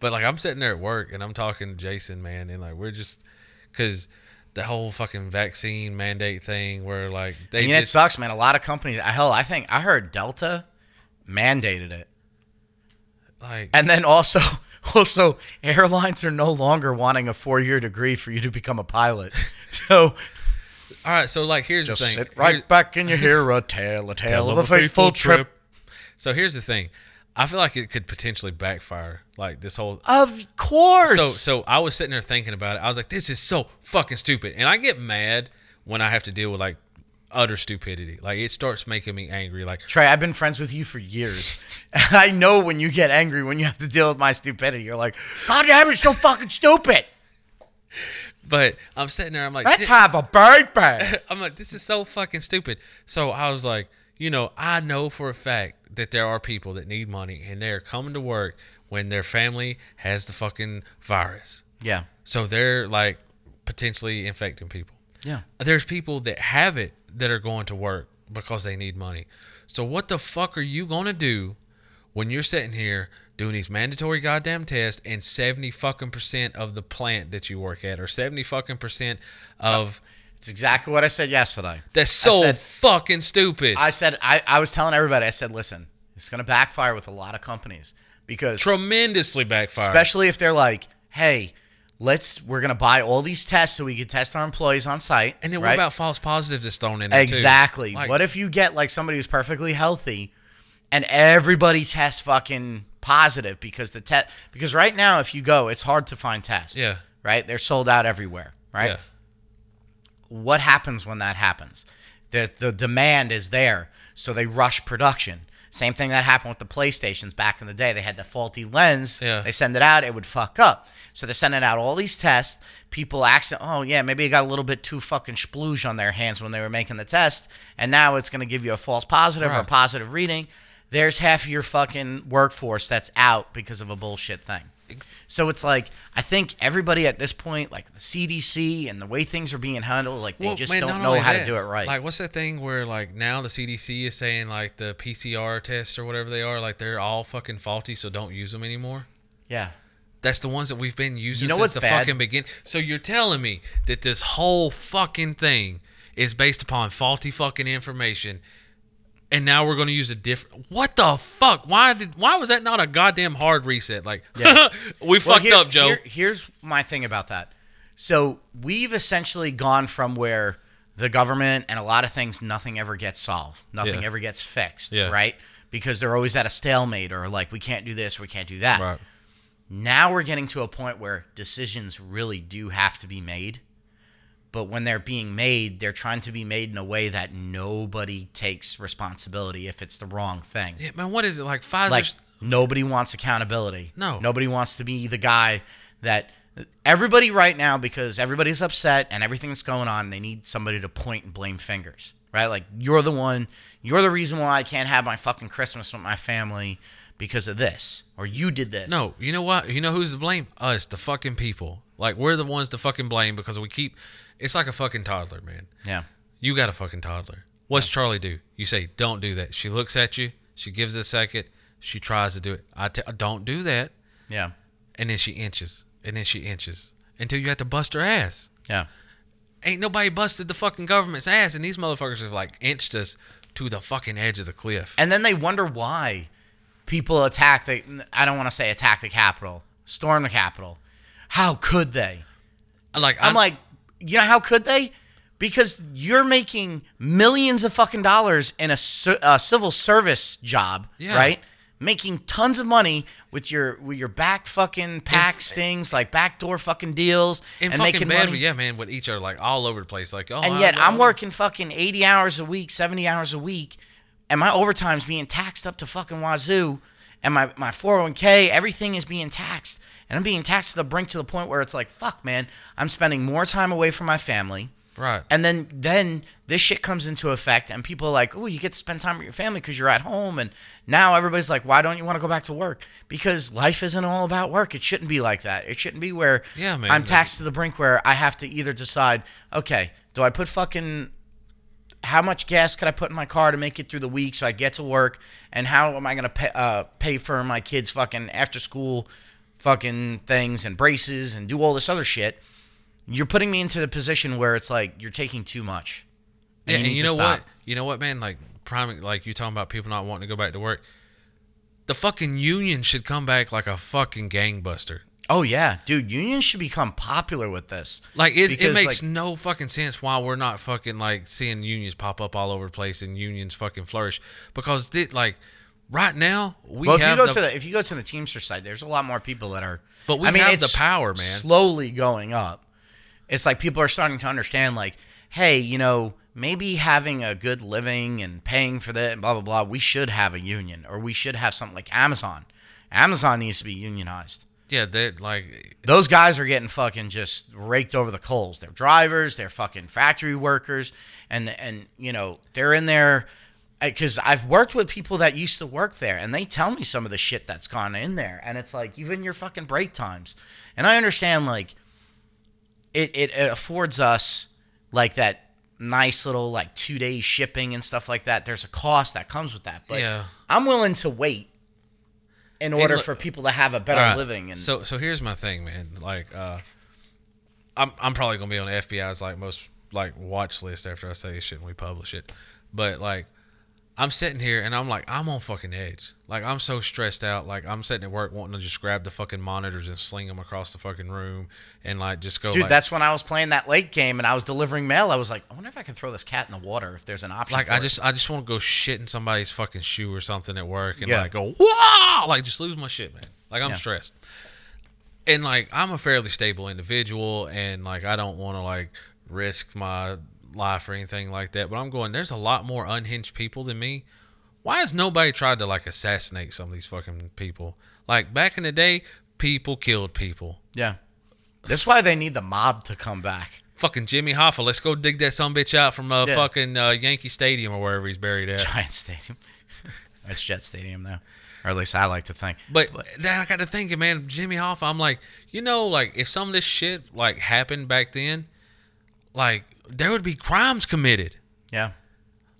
but like I'm sitting there at work and I'm talking to Jason, man, and like we're just because the whole fucking vaccine mandate thing, where like they I mean, it just, sucks, man. A lot of companies, hell, I think I heard Delta mandated it, like and then also, also airlines are no longer wanting a four-year degree for you to become a pilot. So all right. So like here's the thing. sit right Here's- back and you hear a tale, a tale, of a fateful trip. So here's the thing. I feel like it could potentially backfire. Like this whole Of course. So so I was sitting there thinking about it. I was like, this is so fucking stupid. And I get mad when I have to deal with like utter stupidity. Like it starts making me angry. Like Trey, I've been friends with you for years. And I know when you get angry when you have to deal with my stupidity. You're like, God damn, it's so fucking stupid. but I'm sitting there, I'm like Let's have a birthday. I'm like, this is so fucking stupid. So I was like, you know, I know for a fact that there are people that need money and they're coming to work when their family has the fucking virus. Yeah. So they're like potentially infecting people. Yeah. There's people that have it that are going to work because they need money. So what the fuck are you gonna do when you're sitting here doing these mandatory goddamn tests and seventy fucking percent of the plant that you work at or seventy fucking percent of It's exactly what I said yesterday. that's so said- fucking stupid. I said I, I was telling everybody, I said, listen, it's gonna backfire with a lot of companies because Tremendously backfire. especially if they're like, hey, let's we're gonna buy all these tests so we can test our employees on site. and then right? what about false positives that's thrown in exactly? Like, what if you get like somebody who's perfectly healthy and everybody tests fucking positive because the test because right now if you go, it's hard to find tests. Yeah. Right? They're sold out everywhere. Right? Yeah. what happens when that happens? The the demand is there, so they rush production. Same thing that happened with the PlayStations back in the day. They had the faulty lens. Yeah. They send it out, it would fuck up. So they're sending out all these tests. People accident, oh yeah, maybe they got a little bit too fucking splooge on their hands when they were making the test, and now it's going to give you a false positive or a positive reading. There's half of your fucking workforce that's out because of a bullshit thing. So it's like I think everybody at this point, like the CDC and the way things are being handled, like they Well, just man, don't know how to do it right. Like, what's that thing where like now the CDC is saying like the PCR tests or whatever they are, like they're all fucking faulty, so don't use them anymore. yeah. That's the ones that we've been using You know since the bad? fucking beginning. So you're telling me that this whole fucking thing is based upon faulty fucking information, and now we're going to use a different. What the fuck? Why did? Why was that not a goddamn hard reset? Like, Yeah. we Well, fucked here- up, Joe. here- here's my thing about that. So we've essentially gone from where the government and a lot of things, nothing ever gets solved, nothing Yeah. ever gets fixed, Yeah. right? Because they're always at a stalemate or like we can't do this, we can't do that. right. Now we're getting to a point where decisions really do have to be made. But when they're being made, they're trying to be made in a way that nobody takes responsibility if it's the wrong thing. Yeah, man. What is it like? Pfizer's Like nobody wants accountability. No. Nobody wants to be the guy that everybody right now because everybody's upset and everything's going on, they need somebody to point and blame fingers. Right? Like you're the one, you're the reason why I can't have my fucking Christmas with my family because of this. Or you did this. No, you know what? You know who's to blame? Us, the fucking people. Like we're the ones to fucking blame because we keep. It's like a fucking toddler, man. Yeah. You got a fucking toddler. What's Charlie do? You say, "Don't do that." She looks at you. She gives it a second. She tries to do it. I t- don't do that, Yeah. and then she inches, and then she inches until you have to bust her ass. Yeah. Ain't nobody busted the fucking government's ass, and these motherfuckers have like inched us to the fucking edge of the cliff. And then they wonder why people attack the I don't want to say attack the Capitol, storm the Capitol. How could they? like I'm like, you know, how could they? Because you're making millions of fucking dollars in a, a civil service job, Yeah. right? Making tons of money with your with your back fucking pack stings, like backdoor fucking deals, and, fucking making bad, money. yeah, man, with each other like all over the place. Like, oh, and I yet know. I'm working fucking 80 hours a week, 70 hours a week, and my overtime's being taxed up to fucking wazoo, and my, my 401k, everything is being taxed. And I'm being taxed to the brink to the point where it's like, fuck, man, I'm spending more time away from my family. right. And then then this shit comes into effect, and people are like, "Oh, you get to spend time with your family because you're at home." And now everybody's like, "Why don't you want to go back to work?" Because life isn't all about work. It shouldn't be like that. It shouldn't be where Yeah, man, I'm taxed to the brink where I have to either decide, okay, do I put fucking how much gas could I put in my car to make it through the week so I get to work, and how am I gonna pay, uh, pay for my kids' fucking after school fucking things and braces and do all this other shit? You're putting me into the position where it's like you're taking too much. Yeah, and you know stop. what? You know what, man? Like prime, like you talking about people not wanting to go back to work. The fucking union should come back like a fucking gangbuster. Oh yeah, dude, unions should become popular with this. Like it, it makes like- no fucking sense why we're not fucking like seeing unions pop up all over the place and unions fucking flourish because it, like right now we Well, if you have go the, to the if you go to the Teamster site, there's a lot more people that are. But we I mean, have it's the power, man. Slowly going up. It's like people are starting to understand, like, hey, you know, maybe having a good living and paying for that and blah blah blah. We should have a union, or we should have something like Amazon. Amazon needs to be unionized. Yeah, they like Those guys are getting fucking just raked over the coals. They're drivers, they're fucking factory workers, and and you know they're in there because I've worked with people that used to work there, and they tell me some of the shit that's gone in there, and it's like even your fucking break times, and I understand like it it, it affords us like that nice little like two day shipping and stuff like that. There's a cost that comes with that, but Yeah. I'm willing to wait in order look- for people to have a better right, living and so so here's my thing, man. Like uh, I'm I'm probably gonna be on the FBI's like most like watch list after I say this shit and we publish it, but like. I'm sitting here and I'm like, I'm on fucking edge. Like, I'm so stressed out. Like, I'm sitting at work wanting to just grab the fucking monitors and sling them across the fucking room and, like, just go. Dude, like, that's when I was playing that Lake game and I was delivering mail. I was like, I wonder if I can throw this cat in the water if there's an option. like I it. just I just want to go shit in somebody's fucking shoe or something at work and Yeah. like go wow like just lose my shit man like I'm Yeah. stressed and like I'm a fairly stable individual and like I don't want to like risk my life or anything like that, but I'm going. There's a lot more unhinged people than me. Why has nobody tried to like assassinate some of these fucking people? Like back in the day, people killed people. Yeah. That's why they need the mob to come back. Fucking Jimmy Hoffa, let's go dig that some bitch out from uh, Yeah. fucking uh, Yankee Stadium or wherever he's buried at. Giant Stadium. it's Jet Stadium though, Or at least I like to think. But then I got to thinking, man, Jimmy Hoffa. I'm like, you know, like if some of this shit like happened back then, like there would be crimes committed. Yeah.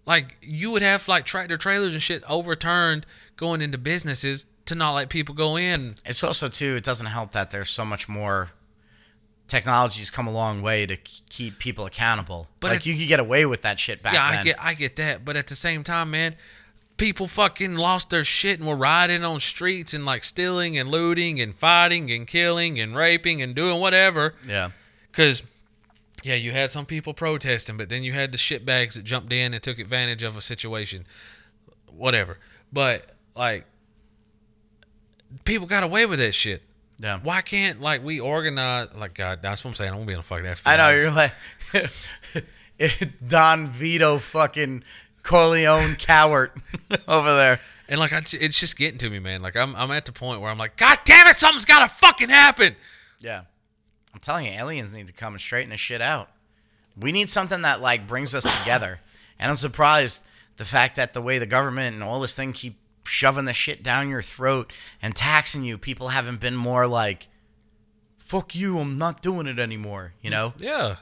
Like you would have like tractor trailers and shit overturned going into businesses to not let people go in. It's also too. It doesn't help that there's so much more. Technology's come a long way to keep people accountable. But like it- you could get away with that shit back yeah, then. I get I get that, but at the same time, man, people fucking lost their shit and were riding on streets and like stealing and looting and fighting and killing and raping and doing whatever. Yeah. Because, yeah, you had some people protesting, but then you had the shitbags that jumped in and took advantage of a situation. Whatever. But, like, people got away with that shit. Yeah. Why can't, like, we organize, like, God, that's what I'm saying. I'm to be on the fucking FBI. I know you're like Don Vito fucking Corleone coward over there. And, like, I, it's just getting to me, man. Like, I'm, I'm at the point where I'm like, God damn it, something's got to fucking happen. Yeah. I'm telling you, aliens need to come and straighten this shit out. We need something that like brings us together. And I'm surprised the fact that the way the government and all this thing keep shoving the shit down your throat and taxing you, people haven't been more like, fuck you, I'm not doing it anymore, you know? Yeah.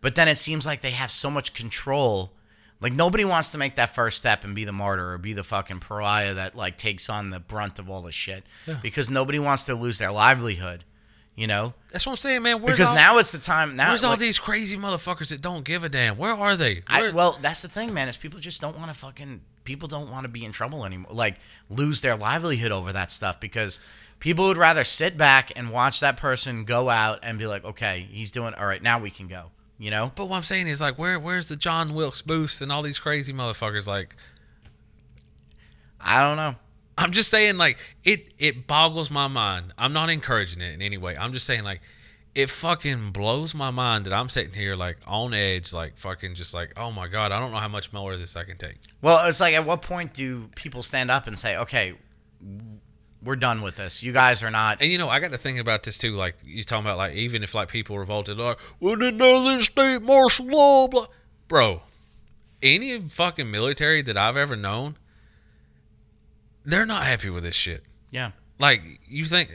But then it seems like they have so much control. Like nobody wants to make that first step and be the martyr or be the fucking pariah that like takes on the brunt of all this shit. Yeah. Because nobody wants to lose their livelihood, you know? That's what I'm saying, man. Where's because all, now it's the time. Now, where's all these crazy motherfuckers that don't give a damn? Where are they? I, well, that's the thing, man. Is people just don't want to fucking. People don't want to be in trouble anymore. Like lose their livelihood over that stuff because people would rather sit back and watch that person go out and be like, okay, he's doing all right. Now we can go. You know? But what I'm saying is like, where where's the John Wilkes Booth and all these crazy motherfuckers? Like, I don't know. I'm just saying, like, it it boggles my mind. I'm not encouraging it in any way. I'm just saying, like, it fucking blows my mind that I'm sitting here like on edge, like fucking just like, oh my god, I don't know how much more of this I can take. Well, it's like at what point do people stand up and say, okay, we're done with this. You guys are not. And you know, I got to thinking about this too. Like you talking about, like even if like people revolted, like, well, then there's state martial law, blah, bro. Any fucking military that I've ever known, they're not happy with this shit. Yeah. Like you think,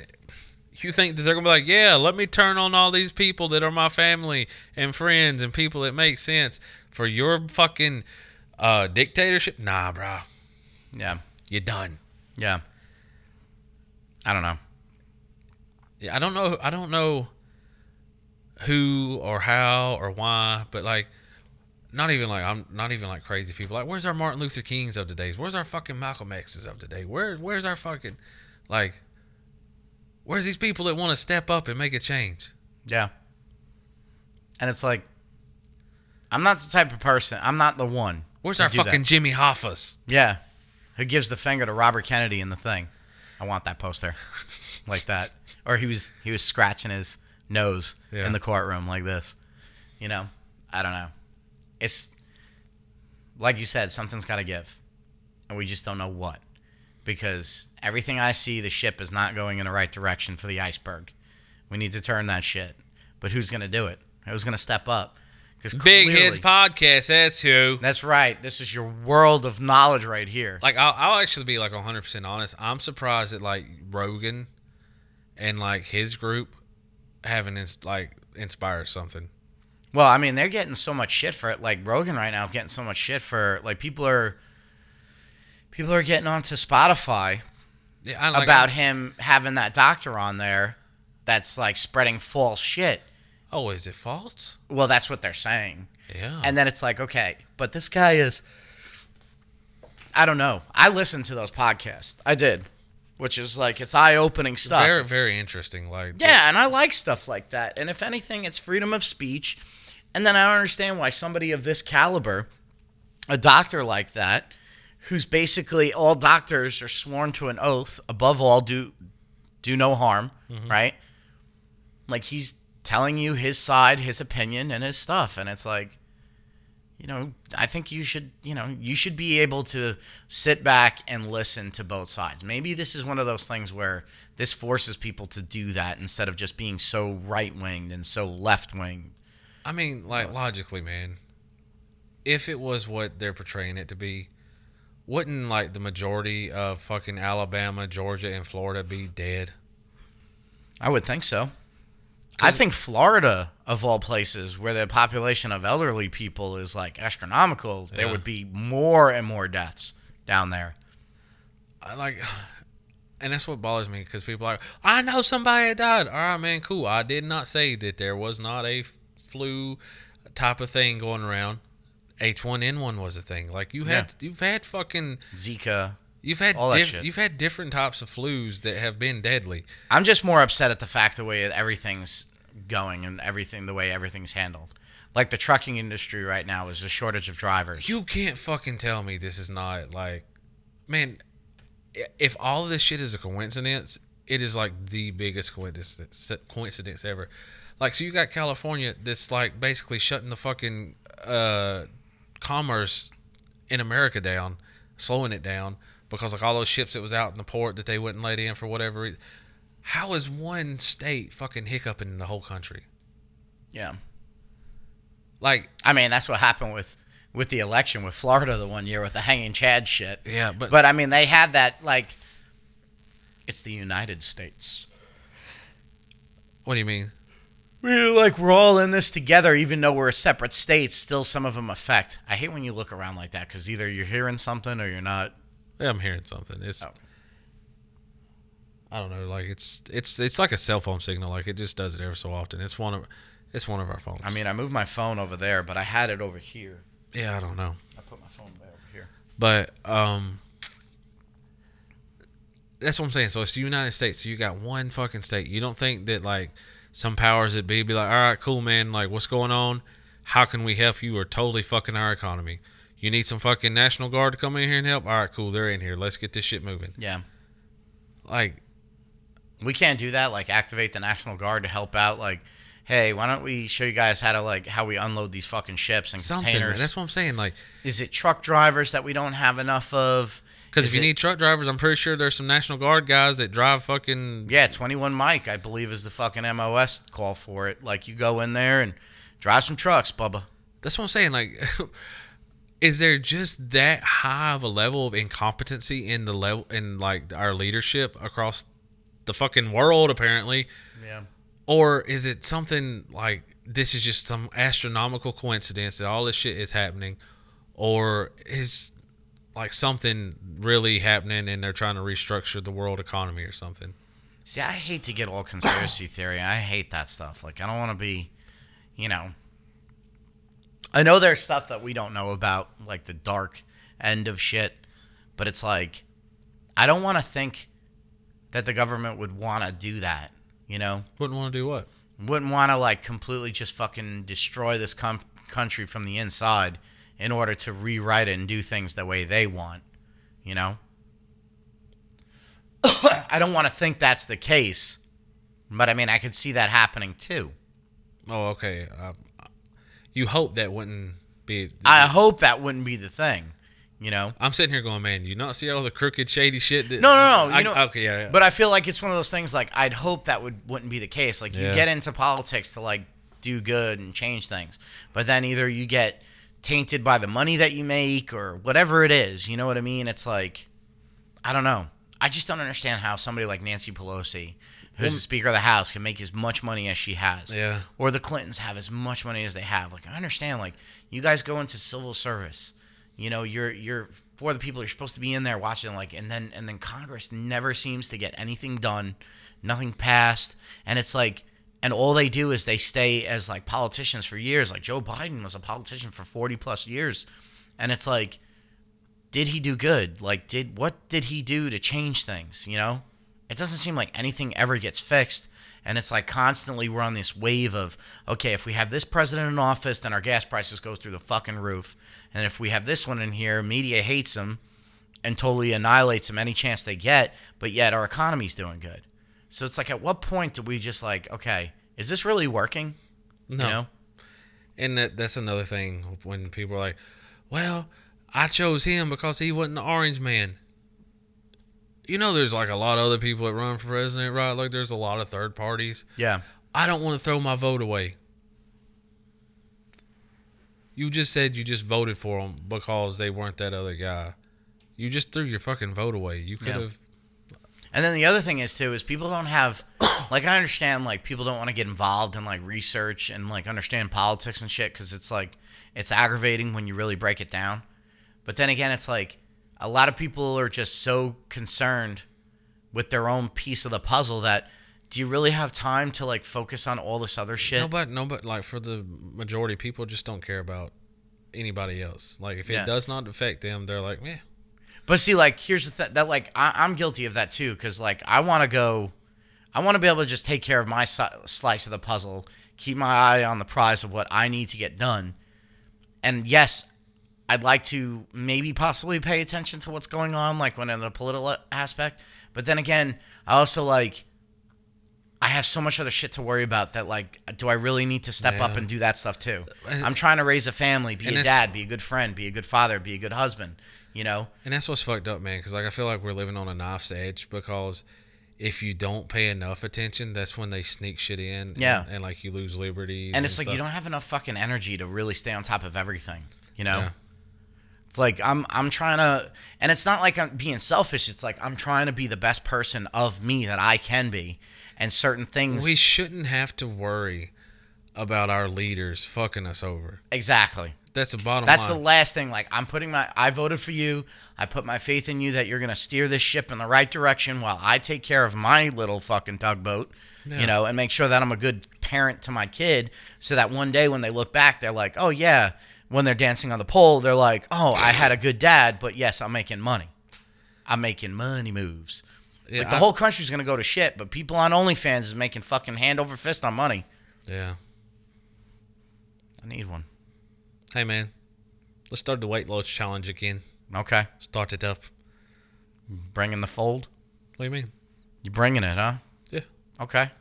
you think that they're gonna be like, yeah, let me turn on all these people that are my family and friends and people that make sense for your fucking uh, dictatorship? Nah, bro, Yeah. you're done. Yeah. I don't know. Yeah, I don't know. I don't know who or how or why, but like, not even like I'm not even like crazy people. Like, where's our Martin Luther Kings of today? Where's our fucking Malcolm X's of today? Where where's our fucking like? Where's these people that want to step up and make a change? Yeah. And it's like, I'm not the type of person. I'm not the one. Where's our do that. fucking Jimmy Hoffas? Yeah. Who gives the finger to Robert Kennedy in the thing? I want that poster, like that. Or he was he was scratching his nose Yeah. in the courtroom like this. You know, I don't know. It's like you said, something's got to give, and we just don't know what. Because everything I see, the ship is not going in the right direction for the iceberg. We need to turn that shit. But who's gonna do it? Who's gonna step up? Because Big Heads Podcast. That's who. That's right. This is your world of knowledge right here. Like, I'll, I'll actually be like 100 percent honest. I'm surprised that like Rogan and like his group haven't ins- like inspired something. Well, I mean, they're getting so much shit for it. Like Rogan right now, getting so much shit for like people are people are getting onto Spotify Yeah, like, about him having that doctor on there that's like spreading false shit. Oh, is it false? Well, that's what they're saying. Yeah. And then it's like, okay, but this guy is I don't know. I listened to those podcasts. I did. Which is like it's eye-opening stuff. very, very interesting. Like, Yeah, and I like stuff like that. And if anything, it's freedom of speech. And then I don't understand why somebody of this caliber, a doctor like that, who's basically all doctors are sworn to an oath, above all, do do no harm, mm-hmm. right? Like he's telling you his side, his opinion, and his stuff, and it's like, you know, I think you should, you know, you should be able to sit back and listen to both sides. Maybe this is one of those things where this forces people to do that instead of just being so right winged and so left winged. I mean, like logically, man. If it was what they're portraying it to be, wouldn't like the majority of fucking Alabama, Georgia, and Florida be dead? I would think so. I think Florida, of all places, where the population of elderly people is like astronomical, there Yeah. would be more and more deaths down there. I like, and that's what bothers me because people are I know somebody that died. All right, man, cool. I did not say that there was not a flu type of thing going around. H1N1 was a thing. Like you had, you've had fucking, Zika. you've had, All that diff- shit. you've had different types of flus that have been deadly. I'm just more upset at the fact the way everything's going and everything the way everything's handled. Like the trucking industry right now is a shortage of drivers. You can't fucking tell me this is not like, man. If all of this shit is a coincidence, it is like the biggest coincidence coincidence ever. Like, so you got California that's like basically shutting the fucking uh, commerce in America down, slowing it down because like all those ships that was out in the port that they wouldn't let in for whatever. reason. How is one state fucking hiccuping the whole country? yeah. Like, I mean, that's what happened with with the election with Florida the one year with the hanging Chad shit. yeah, but But I mean, they had that like it's the United States. what do you mean? We're like we're all in this together, even though we're a separate states. Still, some of them affect. I hate when you look around like that because either you're hearing something or you're not. Yeah, I'm hearing something. It's Oh. I don't know, like it's it's it's like a cell phone signal. Like it just does it every so often. It's one of it's one of our phones. I mean, I moved my phone over there, but I had it over here. yeah, I don't know, I put my phone over here. but um, that's what I'm saying. So it's the United States. So you got one fucking state. You don't think that like some powers that be be like, all right, cool, man. Like, what's going on? How can we help you? We're totally fucking our economy. You need some fucking National Guard to come in here and help. All right, cool. They're in here. Let's get this shit moving. Yeah, Like, we can't do that. Like, activate the National Guard to help out. Like, hey, why don't we show you guys how to like how we unload these fucking ships and something. man. containers? That's what I'm saying. Like. Is it truck drivers that we don't have enough of? Because if you it- need truck drivers, I'm pretty sure there's some National Guard guys that drive fucking. Yeah, 21 Mike, I believe, is the fucking MOS call for it. Like, you go in there and drive some trucks, Bubba. That's what I'm saying. Like, is there just that high of a level of incompetency in the level in like our leadership across the fucking world, apparently, Yeah. or is it something like this is just some astronomical coincidence that all this shit is happening, or is like something really happening and they're trying to restructure the world economy or something? See, I hate to get all conspiracy theory. I hate that stuff. Like, I don't want to be, you know. I know there's stuff that we don't know about, like the dark end of shit, but it's like, I don't want to think that the government would want to do that, you know? Wouldn't want to do what? Wouldn't want to, like, completely just fucking destroy this com- country from the inside in order to rewrite it and do things the way they want, you know? I don't want to think that's the case, but I mean, I could see that happening too. Oh, okay. Uh, you hope that wouldn't be. I hope that wouldn't be the thing, you know? I'm sitting here going, man, you not see all the crooked, shady shit? That, No, no, no. I, You know, okay, yeah, yeah. But I feel like it's one of those things. Like I'd hope that would wouldn't be the case. Like you Yeah. get into politics to like do good and change things, but then either you get tainted by the money that you make or whatever it is. You know what I mean? It's like I don't know. I just don't understand how somebody like Nancy Pelosi, who's the Speaker of the House, can make as much money as she has. Yeah. Or the Clintons have as much money as they have. Like I understand. Like you guys go into civil service. You know, you're you're for the people. You're supposed to be in there watching. Like and then and then Congress never seems to get anything done, nothing passed, and it's like. And all they do is they stay as like politicians for years. Like Joe Biden was a politician for 40 plus years. And it's like, did he do good? Like, did what did he do to change things? You know, it doesn't seem like anything ever gets fixed, and it's like constantly we're on this wave of okay, if we have this president in office, then our gas prices go through the fucking roof, and if we have this one in here, media hates him and totally annihilates him any chance they get, but yet our economy's doing good. So it's like, at what point do we just like, okay, is this really working? no. You know, And that that's another thing when people are like, "Well, I chose him because he wasn't the orange man." You know, there's like a lot of other people that run for president, right? Like, there's a lot of third parties. Yeah. I don't want to throw my vote away. You just said you just voted for them because they weren't that other guy. You just threw your fucking vote away. You could have. And then the other thing is too is people don't have like I understand like people don't want to get involved in like research and like understand politics and shit because it's like it's aggravating when you really break it down. But then again, it's like a lot of people are just so concerned with their own piece of the puzzle that do you really have time to like focus on all this other shit? No, but no, but like for the majority, people just don't care about anybody else. Like if Yeah. it does not affect them, they're like, yeah, But see, like, here's the thing that, like, I, I'm guilty of that too, because, like, I want to go, I want to be able to just take care of my si- slice of the puzzle, keep my eye on the prize of what I need to get done. And yes, I'd like to maybe possibly pay attention to what's going on, like, when in the political aspect. But then again, I also, like, I have so much other shit to worry about that, like, do I really need to step up and do that stuff too? Uh, I'm trying to raise a family, be And a dad, be a good friend, be a good father, be a good husband, you know? and that's what's fucked up, man. Because like I feel like we're living on a knife's edge because if you don't pay enough attention, that's when they sneak shit in. and- Yeah. and, like you lose liberties. and it's like you don't have enough fucking energy to really stay on top of everything you know Yeah. it's like i'm i'm trying to and it's not like i'm being selfish it's like i'm trying to be the best person of me that i can be and certain things We shouldn't have to worry about our leaders fucking us over. exactly That's the bottom that's the last thing. Like i'm putting my i voted for you. I put my faith in you that you're gonna steer this ship in the right direction while i take care of my little fucking tugboat Yeah. you know and make sure that i'm a good parent to my kid so that one day when they look back they're like oh yeah. When they're dancing on the pole they're like oh i had a good dad but yes i'm making money. I'm making money moves. Yeah, like the I- whole country's gonna go to shit but people on onlyfans is making fucking hand over fist on money. Yeah. i need one Hey man, let's start the weight loss challenge again. okay Start it up. bringing the fold What do you mean? you bringing it huh Yeah. okay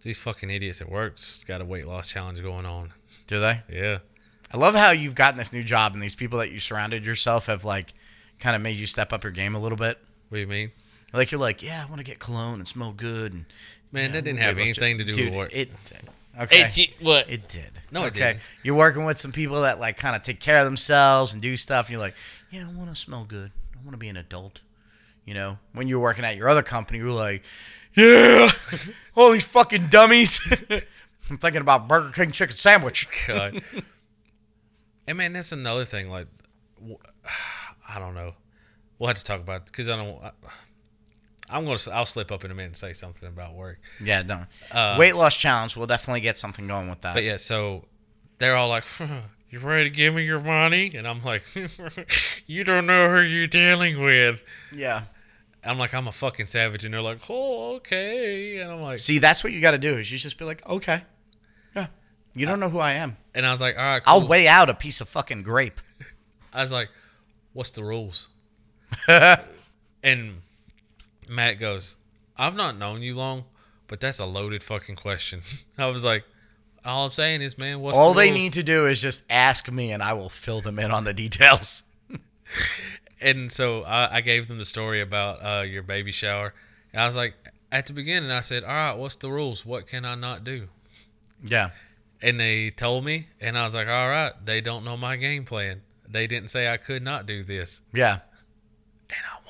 These fucking idiots at work just got a weight loss challenge going on. do they Yeah. I love how you've gotten this new job and these people that you surrounded yourself have like kind of made you step up your game a little bit. What do you mean? Like you're like, yeah, I want to get cologne and smell good. And Man, yeah, that didn't have anything to do Dude, with work. It did. Okay. what? It did. No, it okay. didn't. You're working with some people that like kind of take care of themselves and do stuff, and you're like, yeah, I want to smell good. I want to be an adult. You know, when you're working at your other company, you're like, yeah, all these fucking dummies. I'm thinking about Burger King chicken sandwich. God. and man, that's another thing. Like, I don't know. We'll have to talk about because I don't. I, I'm gonna. I'll slip up in a minute and say something about work. Yeah, no. Uh, Weight loss challenge. We'll definitely get something going with that. But yeah, so they're all like, "You ready to give me your money?" And I'm like, "You don't know who you're dealing with." yeah. I'm like, "I'm a fucking savage," and they're like, "Oh, okay." And I'm like, See, that's what you got to do. Is you just be like, okay, yeah. You don't know who I am. and I was like, "All right, cool." I'll weigh out a piece of fucking grape. I was like, "What's the rules?" and Matt goes, "I've not known you long, but that's a loaded fucking question." I was like, "All I'm saying is, man, what's All the they rules?" need to do is just ask me, and I will fill them in on the details. And so I, I gave them the story about uh, your baby shower. And I was like, at the beginning, I said, "All right, what's the rules? What can I not do?" Yeah. And they told me, and I was like, "All right, they don't know my game plan. They didn't say I could not do this." Yeah. And I.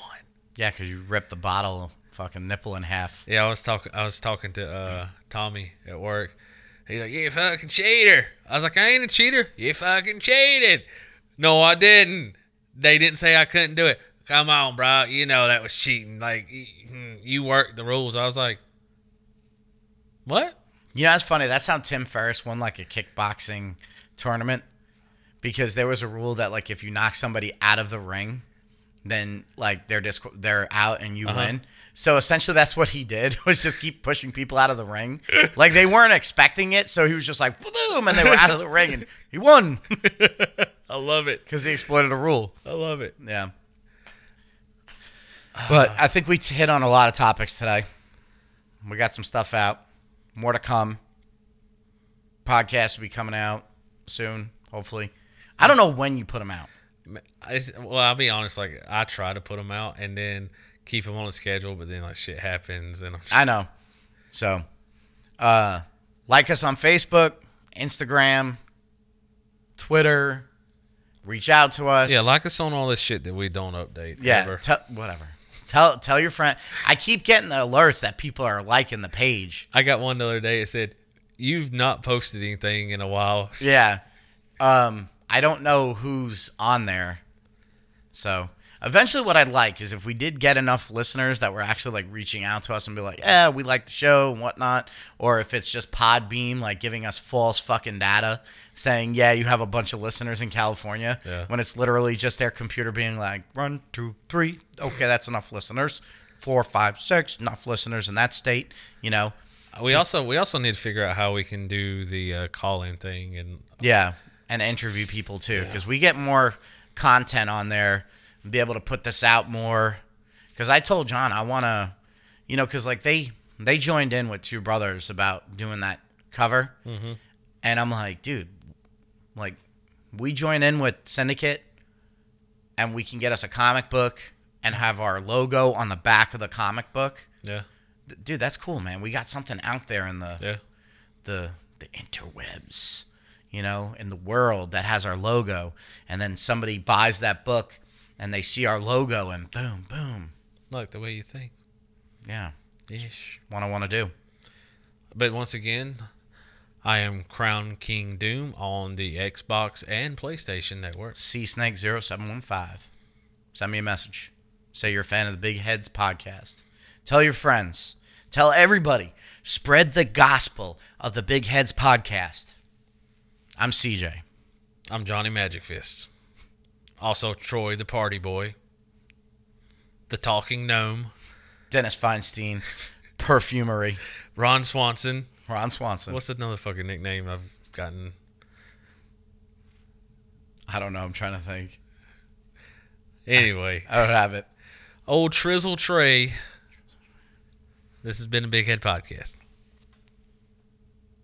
Yeah, because you ripped the bottle fucking nipple in half. Yeah, I was talking. I was talking to uh, Tommy at work. He's like, "You fucking cheater." I was like, "I ain't a cheater. You fucking cheated." No, I didn't. They didn't say I couldn't do it. Come on, bro. You know that was cheating. Like you worked the rules. I was like, "What?" You know, it's funny. That's how Tim Ferriss won like a kickboxing tournament because there was a rule that like if you knock somebody out of the ring, then like they're just they're out and you Uh-huh. win. So essentially, that's what he did was just keep pushing people out of the ring. Like they weren't expecting it, so he was just like boom, and they were out of the ring, and he won I love it. because he exploited a rule. I love it. Yeah. But I think we hit on a lot of topics today. We got some stuff out. More to come. Podcast will be coming out soon. Hopefully, I don't know when you put them out. I, well, I'll be honest. Like I try to put them out and then keep them on a schedule, but then like shit happens and I'm I know. So, uh, like us on Facebook, Instagram, Twitter. Reach out to us. yeah, like us on all this shit that we don't update. yeah, whatever. Tell tell your friend. I keep getting the alerts that people are liking the page. I got one the other day. It said you've not posted anything in a while. Yeah. Um, I don't know who's on there. So eventually what I'd like is if we did get enough listeners that were actually like reaching out to us and be like, yeah, we like the show and whatnot. Or if it's just Podbean like giving us false fucking data saying, yeah, you have a bunch of listeners in California Yeah. when it's literally just their computer being like, one, two, three. Okay, that's enough listeners. Four, five, six, enough listeners in that state, you know? We also we also need to figure out how we can do the uh, call in thing and Yeah, and interview people too, because we get more content on there and be able to put this out more. Because I told John I want to, you know, because like they they joined in with two brothers about doing that cover, Mm-hmm. and I'm like, dude, like we join in with Syndicate, and we can get us a comic book and have our logo on the back of the comic book. yeah Dude, that's cool, man. We got something out there in the yeah the the interwebs, you know, in the world that has our logo, and then somebody buys that book and they see our logo and boom, boom, like the way you think. yeah, Ish. what I want to do. But once again, I am Crown King Doom on the Xbox and PlayStation network. C Snake 0715 Send me a message. Say you're a fan of the Big Heads podcast. Tell your friends. Tell everybody. Spread the gospel of the Big Heads podcast. I'm CJ. I'm Johnny Magic Fists. Also Troy the Party Boy. The Talking Gnome. Dennis Feinstein, Perfumery, Ron Swanson. Ron Swanson. What's another fucking nickname I've gotten? I don't know. I'm trying to think. Anyway, I don't have it. old Trizzle Trey. This has been a Big Head Podcast.